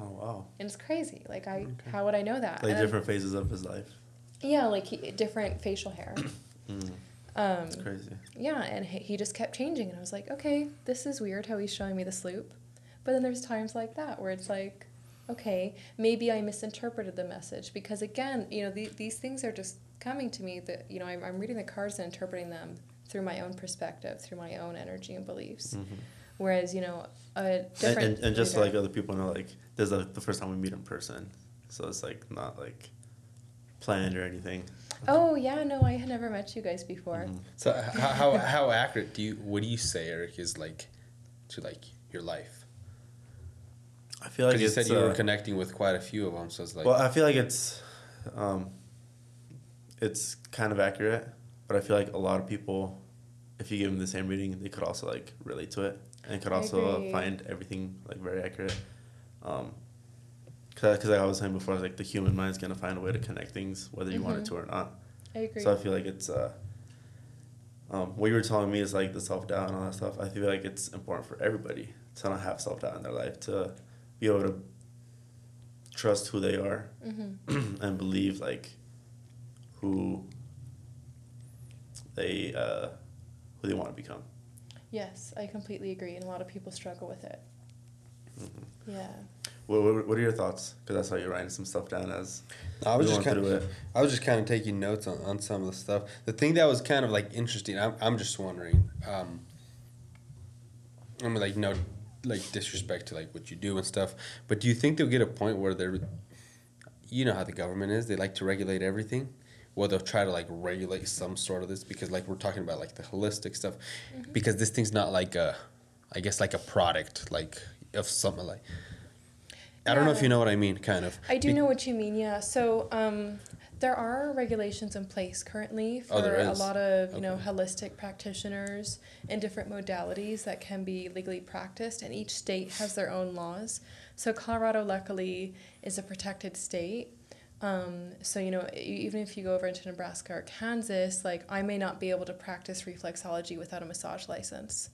A: Oh wow.
C: and it's crazy like i
A: Okay.
C: how would i know that
A: Like
C: And-
A: different phases of his life.
C: yeah like he, different facial hair
A: Mm,
C: um
A: it's crazy.
C: yeah and he, he just kept changing and i was like okay this is weird how he's showing me this loop but then there's times like that where it's like okay maybe i misinterpreted the message because again you know the, these things are just coming to me that you know I'm, I'm reading the cards and interpreting them through my own perspective through my own energy and beliefs
A: Mhm.
C: whereas you know a
A: And,
C: different
A: and, and just so like other people know, like this is the, the first time we meet in person, so it's like not like planned or anything.
C: oh yeah no i had never met you guys before
A: Mhm.
B: So how, how how accurate do you what do you say Erick is like to like your life?
A: I feel like
B: Because you said you were
A: uh,
B: connecting with quite a few of them, so it's like
A: well, I feel like it's, um, it's kind of accurate, but I feel like a lot of people, if you give them the same reading, they could also like relate to it and could
C: I
A: also
C: agree.
A: find everything like very accurate. Um, because like I was saying before, like the human mind's gonna find a way to connect things whether you want it
C: Mhm.
A: to or not.
C: i agree
A: So I feel like it's uh, um, what you were telling me is like the self doubt and all that stuff. I feel like it's important for everybody to not have self doubt in their life to be able to trust who they are
C: mm-hmm.
A: and believe like who they uh, who they want to become.
C: yes i completely agree and a lot of people struggle with it
A: Mhm.
C: yeah
A: What, what, what are your thoughts? Because I saw you writing some stuff down as
B: I was just kind of,
A: it.
B: I was just kind of taking notes on, on some of the stuff. The thing that was kind of like interesting, I'm, I'm just wondering. Um, I mean, like no, like disrespect to like what you do and stuff. But do you think they'll get a point where they're, you know how the government is? They like to regulate everything. Well, they'll try to like regulate some sort of this because like we're talking about like the holistic stuff, because this thing's not like a, I guess like a product like of something like. I don't know if you know what I mean, kind of.
C: I do
B: Be-
C: know what you mean, yeah. So um, there are regulations in place currently
B: Oh,
C: for
B: there
C: a lot of you know holistic practitioners in different modalities that can be legally practiced, and each state has their own laws. So Colorado, luckily, is a protected state. Um, so you know, even if you go over into Nebraska or Kansas, like I may not be able to practice reflexology without a massage license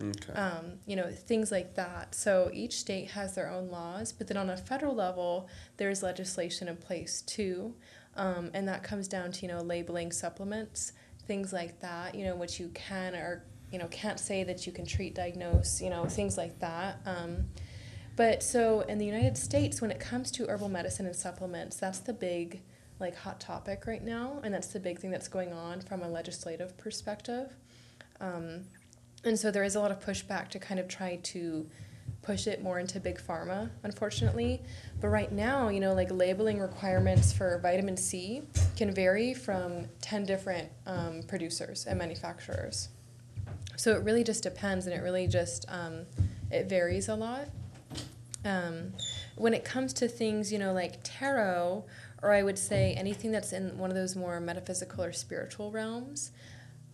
B: Okay.
C: um, you know, things like that. So each state has their own laws, but then on a federal level, there's legislation in place too, um, and that comes down to you know labeling supplements, things like that. You know, which you can or you know can't say that you can treat, diagnose, you know, things like that. Um, but so in the United States, when it comes to herbal medicine and supplements, that's the big like hot topic right now, and that's the big thing that's going on from a legislative perspective. Um, and so there is a lot of pushback to kind of try to push it more into big pharma, unfortunately. But right now, you know, like labeling requirements for vitamin C can vary from 10 different um, producers and manufacturers. So it really just depends and it really just, um, it varies a lot. Um, when it comes to things, you know, like tarot, or I would say anything that's in one of those more metaphysical or spiritual realms,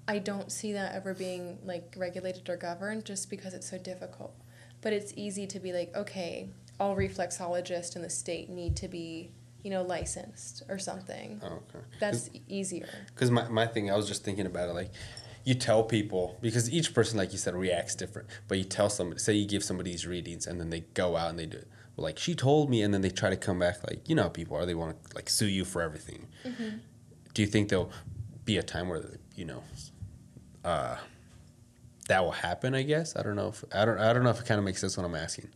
C: I don't see that ever being like regulated or governed just because it's so difficult. But it's easy to be like, okay, all reflexologists in the state need to be, you know, licensed or something.
B: Oh, okay.
C: That's easier.
B: Because my, my thing, I was just thinking about it, like, you tell people, because each person, like you said, reacts different, but you tell somebody, say you give somebody these readings and then they go out and they do it. Well, like, she told me, and then they try to come back, like, you know how people are, they want to, like, sue you for everything. Mm-hmm. Do you think there'll be a time where, you know, uh, that will happen, I guess? I don't know if, I don't, I don't know if it kind of makes sense what I'm asking.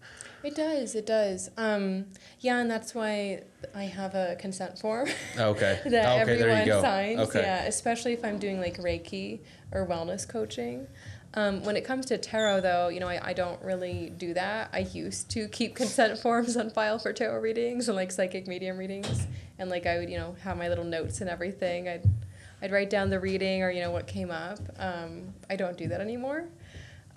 C: It does, it does. Um, yeah, and that's why I have a consent form.
B: Okay.
C: that
B: Okay, there you
C: everyone
B: go.
C: signs.
B: Okay.
C: Yeah, especially if I'm doing like Reiki or wellness coaching. Um, when it comes to tarot, though, you know, I, I don't really do that. I used to keep consent forms on file for tarot readings and like psychic medium readings, and like I would, you know, have my little notes and everything. I'd I'd write down the reading or you know what came up. Um, I don't do that anymore.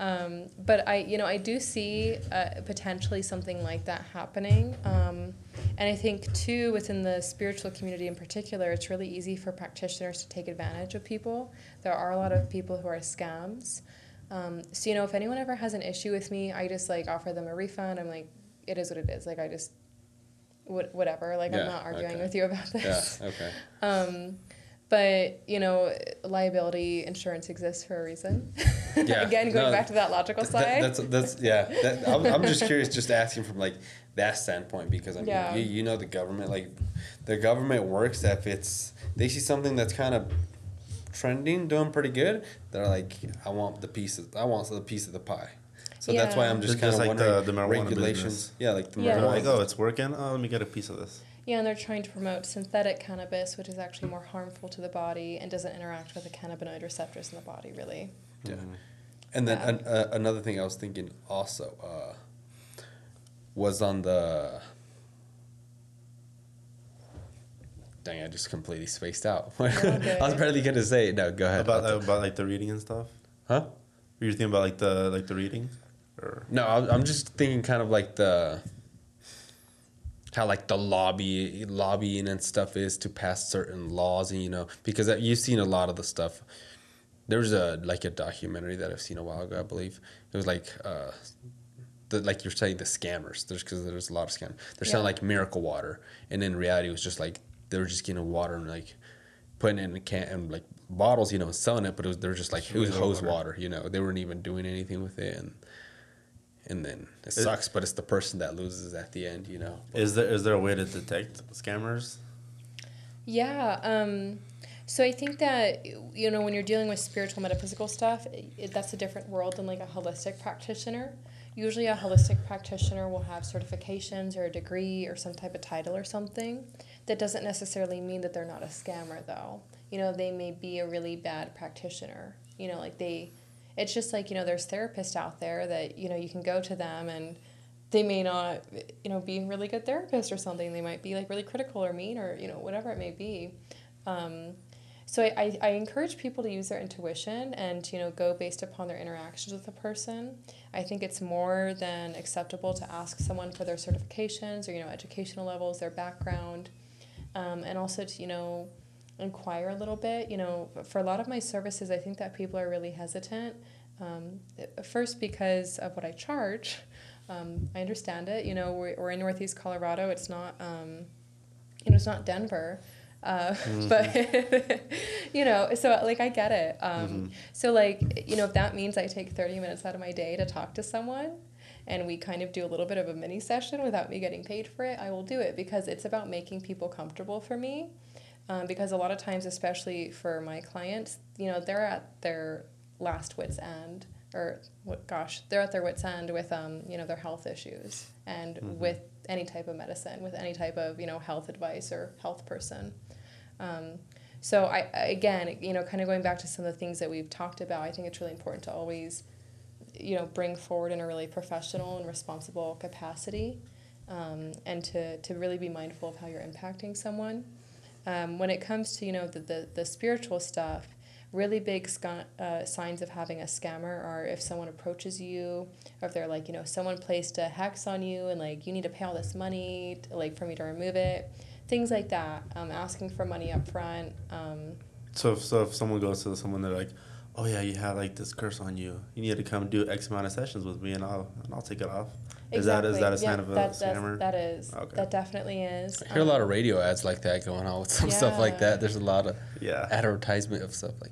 C: Um, but I, you know, I do see uh, potentially something like that happening. Um, and I think too, within the spiritual community in particular, it's really easy for practitioners to take advantage of people. There are a lot of people who are scams. Um, so you know, if anyone ever has an issue with me, I just like offer them a refund. I'm like, it is what it is. Like I just, what, whatever. Like
B: Yeah,
C: I'm not arguing
B: okay.
C: with you about this.
B: Yeah, okay.
C: Um, but you know, liability insurance exists for a reason.
B: Yeah,
C: Again, going
B: no,
C: back to that logical
B: Th-
C: side.
B: that's that's yeah. That, I'm, I'm just curious, just asking from like that standpoint because I mean,
C: Yeah.
B: you, you know, the government like the government works if it's they see something that's kind of trending, doing pretty good. They're like, I want the piece. Of, I want the piece of the pie. So that's why I'm just
A: Just
B: kind of
A: like
B: wondering
A: the- the marijuana
B: regulations.
A: business.
B: Yeah, like the
C: Yeah.
A: They're
B: marijuana.
A: like, oh, it's working. Oh, let me get a piece of this.
C: Yeah, and they're trying to promote synthetic cannabis, which is actually more harmful to the body and doesn't interact with the cannabinoid receptors in the body, really.
B: Yeah.
A: Mhm.
B: And then
C: Yeah.
B: an, uh, another thing I was thinking also uh, was on the. Dang, I just completely spaced out. I was barely gonna say it. No, go ahead.
A: About
B: I'll
A: uh, about like the reading and stuff.
B: Huh?
A: Were you thinking about like the like the reading, or
B: No, I'm I'm just thinking kind of like the how like the lobby lobbying and stuff is to pass certain laws and you know because you've seen a lot of the stuff. There's a like a documentary that I've seen a while ago, I believe. It was like uh, the like you're saying the scammers. There's because there's a lot of scam. They're selling like miracle water, and in reality, it was just like they were just getting water and like putting it in a can and like bottles, you know, selling it, but it was they're just like it was hose
A: water.
B: water, you know. They weren't even doing anything with it, and and then it
A: It-
B: sucks, but it's the person that loses at the end, you know.
A: is there is there a way to detect scammers?
C: Yeah. Um, so I think that you know when you're dealing with spiritual metaphysical stuff, it, that's a different world than like a holistic practitioner. Usually, a holistic practitioner will have certifications or a degree or some type of title or something. That doesn't necessarily mean that they're not a scammer, though. You know, they may be a really bad practitioner. You know, like they, it's just like you know, there's therapists out there that you know you can go to them and they may not you know be a really good therapist or something. They might be like really critical or mean or you know whatever it may be. Um, so I, I, I encourage people to use their intuition and you know go based upon their interactions with the person. I think it's more than acceptable to ask someone for their certifications or you know educational levels their background um, and also to you know inquire a little bit. You know for a lot of my services i think that people are really hesitant um, first because of what i charge. Um, i understand it. You know we're, we're in northeast colorado. It's not um, you know it's not denver uh, mm-hmm. but you know so like i get it. Um, mm-hmm. so like you know if that means i take 30 minutes out of my day to talk to someone and we kind of do a little bit of a mini session without me getting paid for it i will do it because it's about making people comfortable for me um, because a lot of times especially for my clients you know they're at their last wits end or what gosh they're at their wits end with um, you know their health issues and mm-hmm. with any type of medicine with any type of you know health advice or health person um, so I again, you know, kind of going back to some of the things that we've talked about, I think it's really important to always, you know, bring forward in a really professional and responsible capacity, um, and to to really be mindful of how you're impacting someone. Um, when it comes to you know the the, the spiritual stuff, really big sc- uh, signs of having a scammer are if someone approaches you or if they're like you know someone placed a hex on you and like you need to pay all this money to, like for me to remove it things like that. Um, asking for money up front. Um,
A: so if, so if someone goes to someone they're like, oh yeah, you have like this curse on you. You need to come do X amount of sessions with me, and I'll and I'll take it off. Is that is that a sign of a
C: that,
A: scammer?
C: That is. Okay. That definitely is.
B: I hear um, a lot of radio ads like that going on with some yeah. stuff like that. There's a lot of yeah advertisement of stuff like,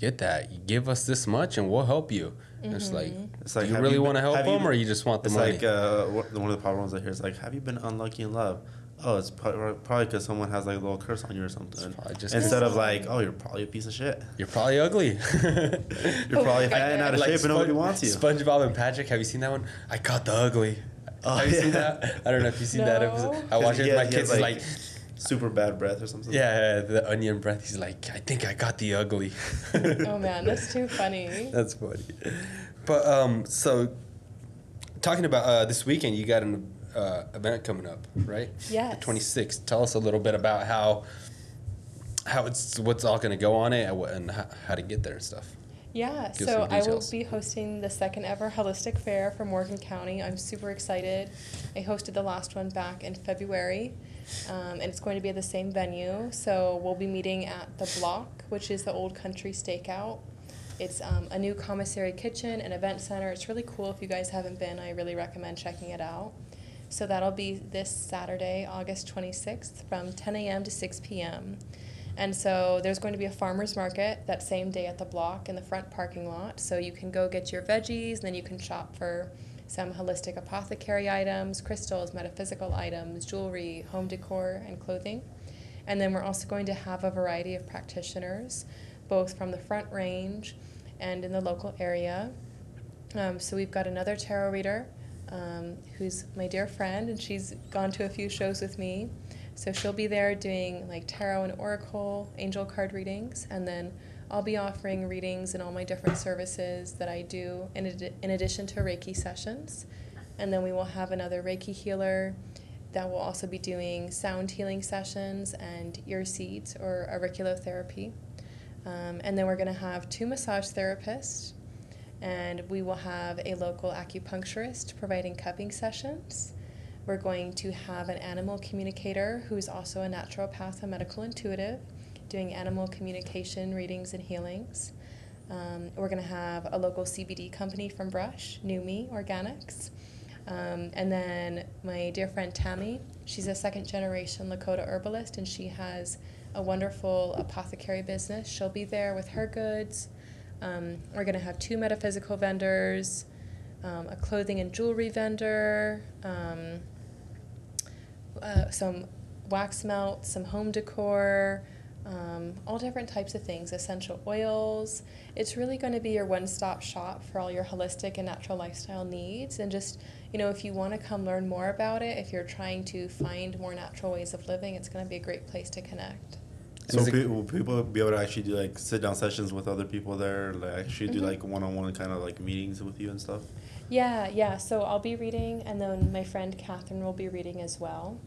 B: get that. You give us this much, and we'll help you. Mm-hmm. It's like, it's like, do you really you want to help them, or you just want the
A: it's
B: money?
A: It's like uh, one of the problems I hear is like, have you been unlucky in love? Oh, it's probably because someone has like a little curse on you or something. Instead of like, oh, you're probably a piece of shit.
B: You're probably ugly.
A: you're probably fat and out of like shape, and nobody wants you.
B: SpongeBob and Patrick, have you seen that one? I caught the ugly. Oh, have you yeah. seen that? I don't know if you've seen no. that episode. I watched it with my kids. Like, like
A: super bad breath or something.
B: Yeah, the onion breath. He's like, I think I got the ugly.
C: oh man, that's too funny.
B: That's funny. But um, so talking about uh, this weekend, you got an uh, event coming up, right?
C: Yes.
B: The 26th. Tell us a little bit about how how it's what's all going to go on it and how, how to get there and stuff.
C: Yeah, Give so I will be hosting the second ever Holistic Fair for Morgan County. I'm super excited. I hosted the last one back in February, um, and it's going to be at the same venue. So we'll be meeting at the Block, which is the Old Country Stakeout. It's um, a new commissary kitchen and event center. It's really cool. If you guys haven't been, I really recommend checking it out. So that'll be this Saturday, August 26th, from 10 a.m. to 6 p.m. And so there's going to be a farmer's market that same day at the block in the front parking lot. So you can go get your veggies, and then you can shop for some holistic apothecary items, crystals, metaphysical items, jewelry, home decor, and clothing. And then we're also going to have a variety of practitioners, both from the front range and in the local area. Um, so we've got another tarot reader um, who's my dear friend, and she's gone to a few shows with me. So she'll be there doing like tarot and oracle, angel card readings, and then I'll be offering readings in all my different services that I do in, ad- in addition to Reiki sessions. And then we will have another Reiki healer that will also be doing sound healing sessions and ear seeds or auriculotherapy. Um, and then we're going to have two massage therapists and we will have a local acupuncturist providing cupping sessions. We're going to have an animal communicator who's also a naturopath and medical intuitive doing animal communication readings and healings. Um, we're going to have a local CBD company from Brush, Numi Organics. Um, and then my dear friend Tammy, she's a second generation Lakota herbalist and she has a wonderful apothecary business. She'll be there with her goods. Um, we're going to have two metaphysical vendors, um, a clothing and jewelry vendor, um, uh, some wax melt, some home decor, um, all different types of things, essential oils. It's really going to be your one stop shop for all your holistic and natural lifestyle needs. And just, you know, if you want to come learn more about it, if you're trying to find more natural ways of living, it's going to be a great place to connect.
A: So people, will people be able to actually do like sit down sessions with other people there, like actually mm-hmm. do like one on one kind of like meetings with you and stuff?
C: Yeah, yeah. So I'll be reading, and then my friend Catherine will be reading as well.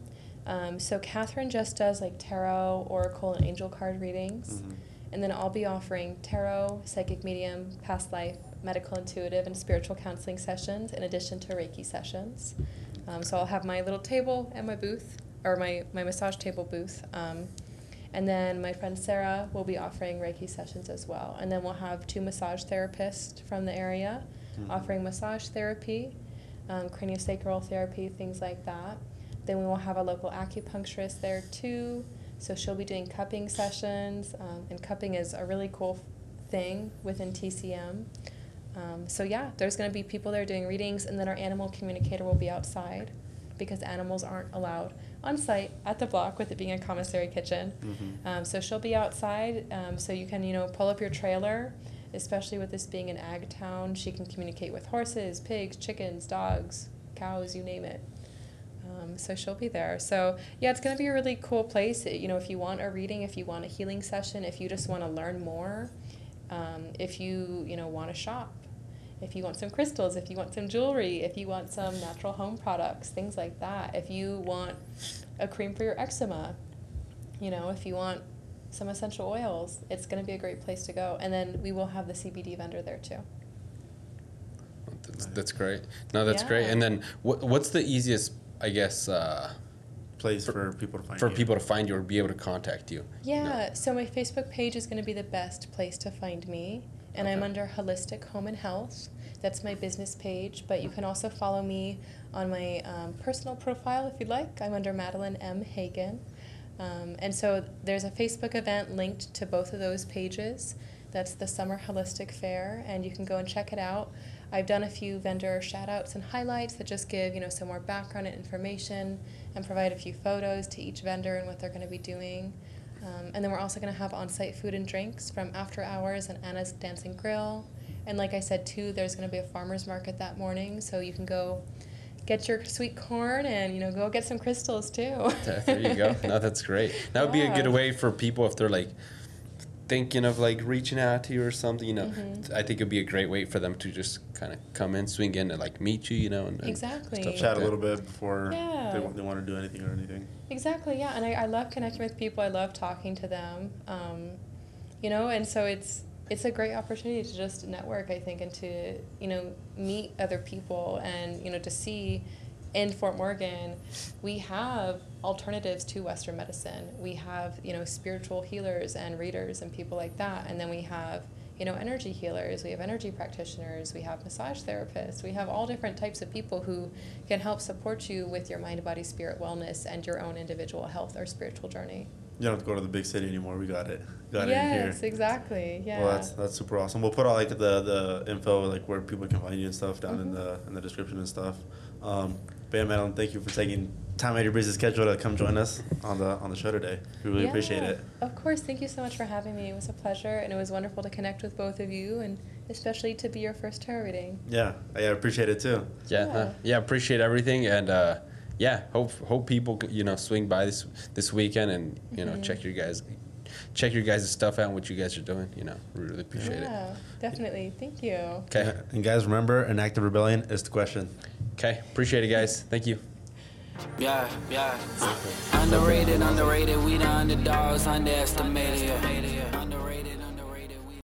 C: Um, so Catherine just does like tarot, oracle, and angel card readings.
A: Mhm.
C: And then I'll be offering tarot, psychic medium, past life, medical intuitive, and spiritual counseling sessions in addition to Reiki sessions. Um, so I'll have my little table and my booth, or my, my massage table booth. Um, and then my friend Sarah will be offering Reiki sessions as well. And then we'll have two massage therapists from the area
A: Mhm.
C: offering massage therapy, um, craniosacral therapy, things like that. Then we will have a local acupuncturist there too. So she'll be doing cupping sessions, um, and cupping is a really cool thing within TCM. Um, so yeah, there's going to be people there doing readings, and then our animal communicator will be outside because animals aren't allowed on site at the block with it being a commissary kitchen.
A: Mhm.
C: Um, so she'll be outside, um, so you can you know pull up your trailer, especially with this being an ag town. She can communicate with horses, pigs, chickens, dogs, cows, you name it. Um, so she'll be there. So yeah, it's gonna be a really cool place. You know, if you want a reading, if you want a healing session, if you just want to learn more, um, if you you know want to shop, if you want some crystals, if you want some jewelry, if you want some natural home products, things like that. If you want a cream for your eczema, you know, if you want some essential oils, it's going to be a great place to go. And then we will have the CBD vendor there too.
B: That's, that's great. No, that's great. And then what, what's the easiest, I guess, uh,
A: Place for, people to find
B: for
A: you.
B: people to find you or be able to contact you?
C: Yeah, so my Facebook page is going to be the best place to find me. And I'm
B: Okay.
C: under Holistic Home and Health. That's my business page. But you can also follow me on my um, personal profile if you'd like. I'm under Madeline M. Hagan. Um, and so there's a Facebook event linked to both of those pages. That's the Summer Holistic Fair, and you can go and check it out. I've done a few vendor shout outs and highlights that just give, you know, some more background and information and provide a few photos to each vendor and what they're going to be doing. Um, and then we're also going to have on site food and drinks from After Hours and Anna's Dancing Grill. And like I said, too, there's going to be a farmer's market that morning, so you can go get your sweet corn and, you know, go get some crystals, too.
B: there you go. No, that's great. That would be a good way for people if they're like thinking of like reaching out to you or something. You know,
C: Mhm.
B: I think it'd be a great way for them to just kind of come in, swing in, and like meet you. You know, and, and
C: Exactly.
B: stuff
A: Chat a little bit before
C: Yeah.
A: they, wa- they want to do anything or anything.
C: Exactly, yeah, and I, I love connecting with people. I love talking to them, um, you know, and so it's it's a great opportunity to just network. I think, and to you know meet other people, and you know to see in Fort Morgan, we have alternatives to Western medicine. We have you know spiritual healers and readers and people like that, and then we have you know energy healers. We have energy practitioners. We have massage therapists. We have all different types of people who can help support you with your mind, body, spirit wellness and your own individual health or spiritual journey.
A: You don't have to go to the big city anymore. We got it. Got it in here.
C: yes, exactly. Yeah.
A: Well, that's that's super awesome. We'll put all like the the info like where people can find you and stuff down in
C: Mhm.
A: the in the description and stuff. Um, yeah, Madeline, thank you for taking time out of your busy schedule to come join us on the on the show today. We really appreciate it.
C: Of course. Thank you so much for having me. It was a pleasure, and it was wonderful to connect with both of you, and especially to be your first tarot reading.
A: Yeah, I appreciate it too.
B: Yeah,
C: Yeah.
B: huh? yeah, appreciate everything, and uh, yeah, hope hope people you know swing by this this weekend and you know
C: Mhm.
B: check your guys check your guys' stuff out and what you guys are doing. You know, we really appreciate it.
C: yeah, definitely. Thank you.
B: Okay,
A: And guys, remember, an act of rebellion is the question.
B: okay, appreciate it, guys. Thank you.
D: Yeah, yeah. Underrated, underrated. We the underdogs, underestimated.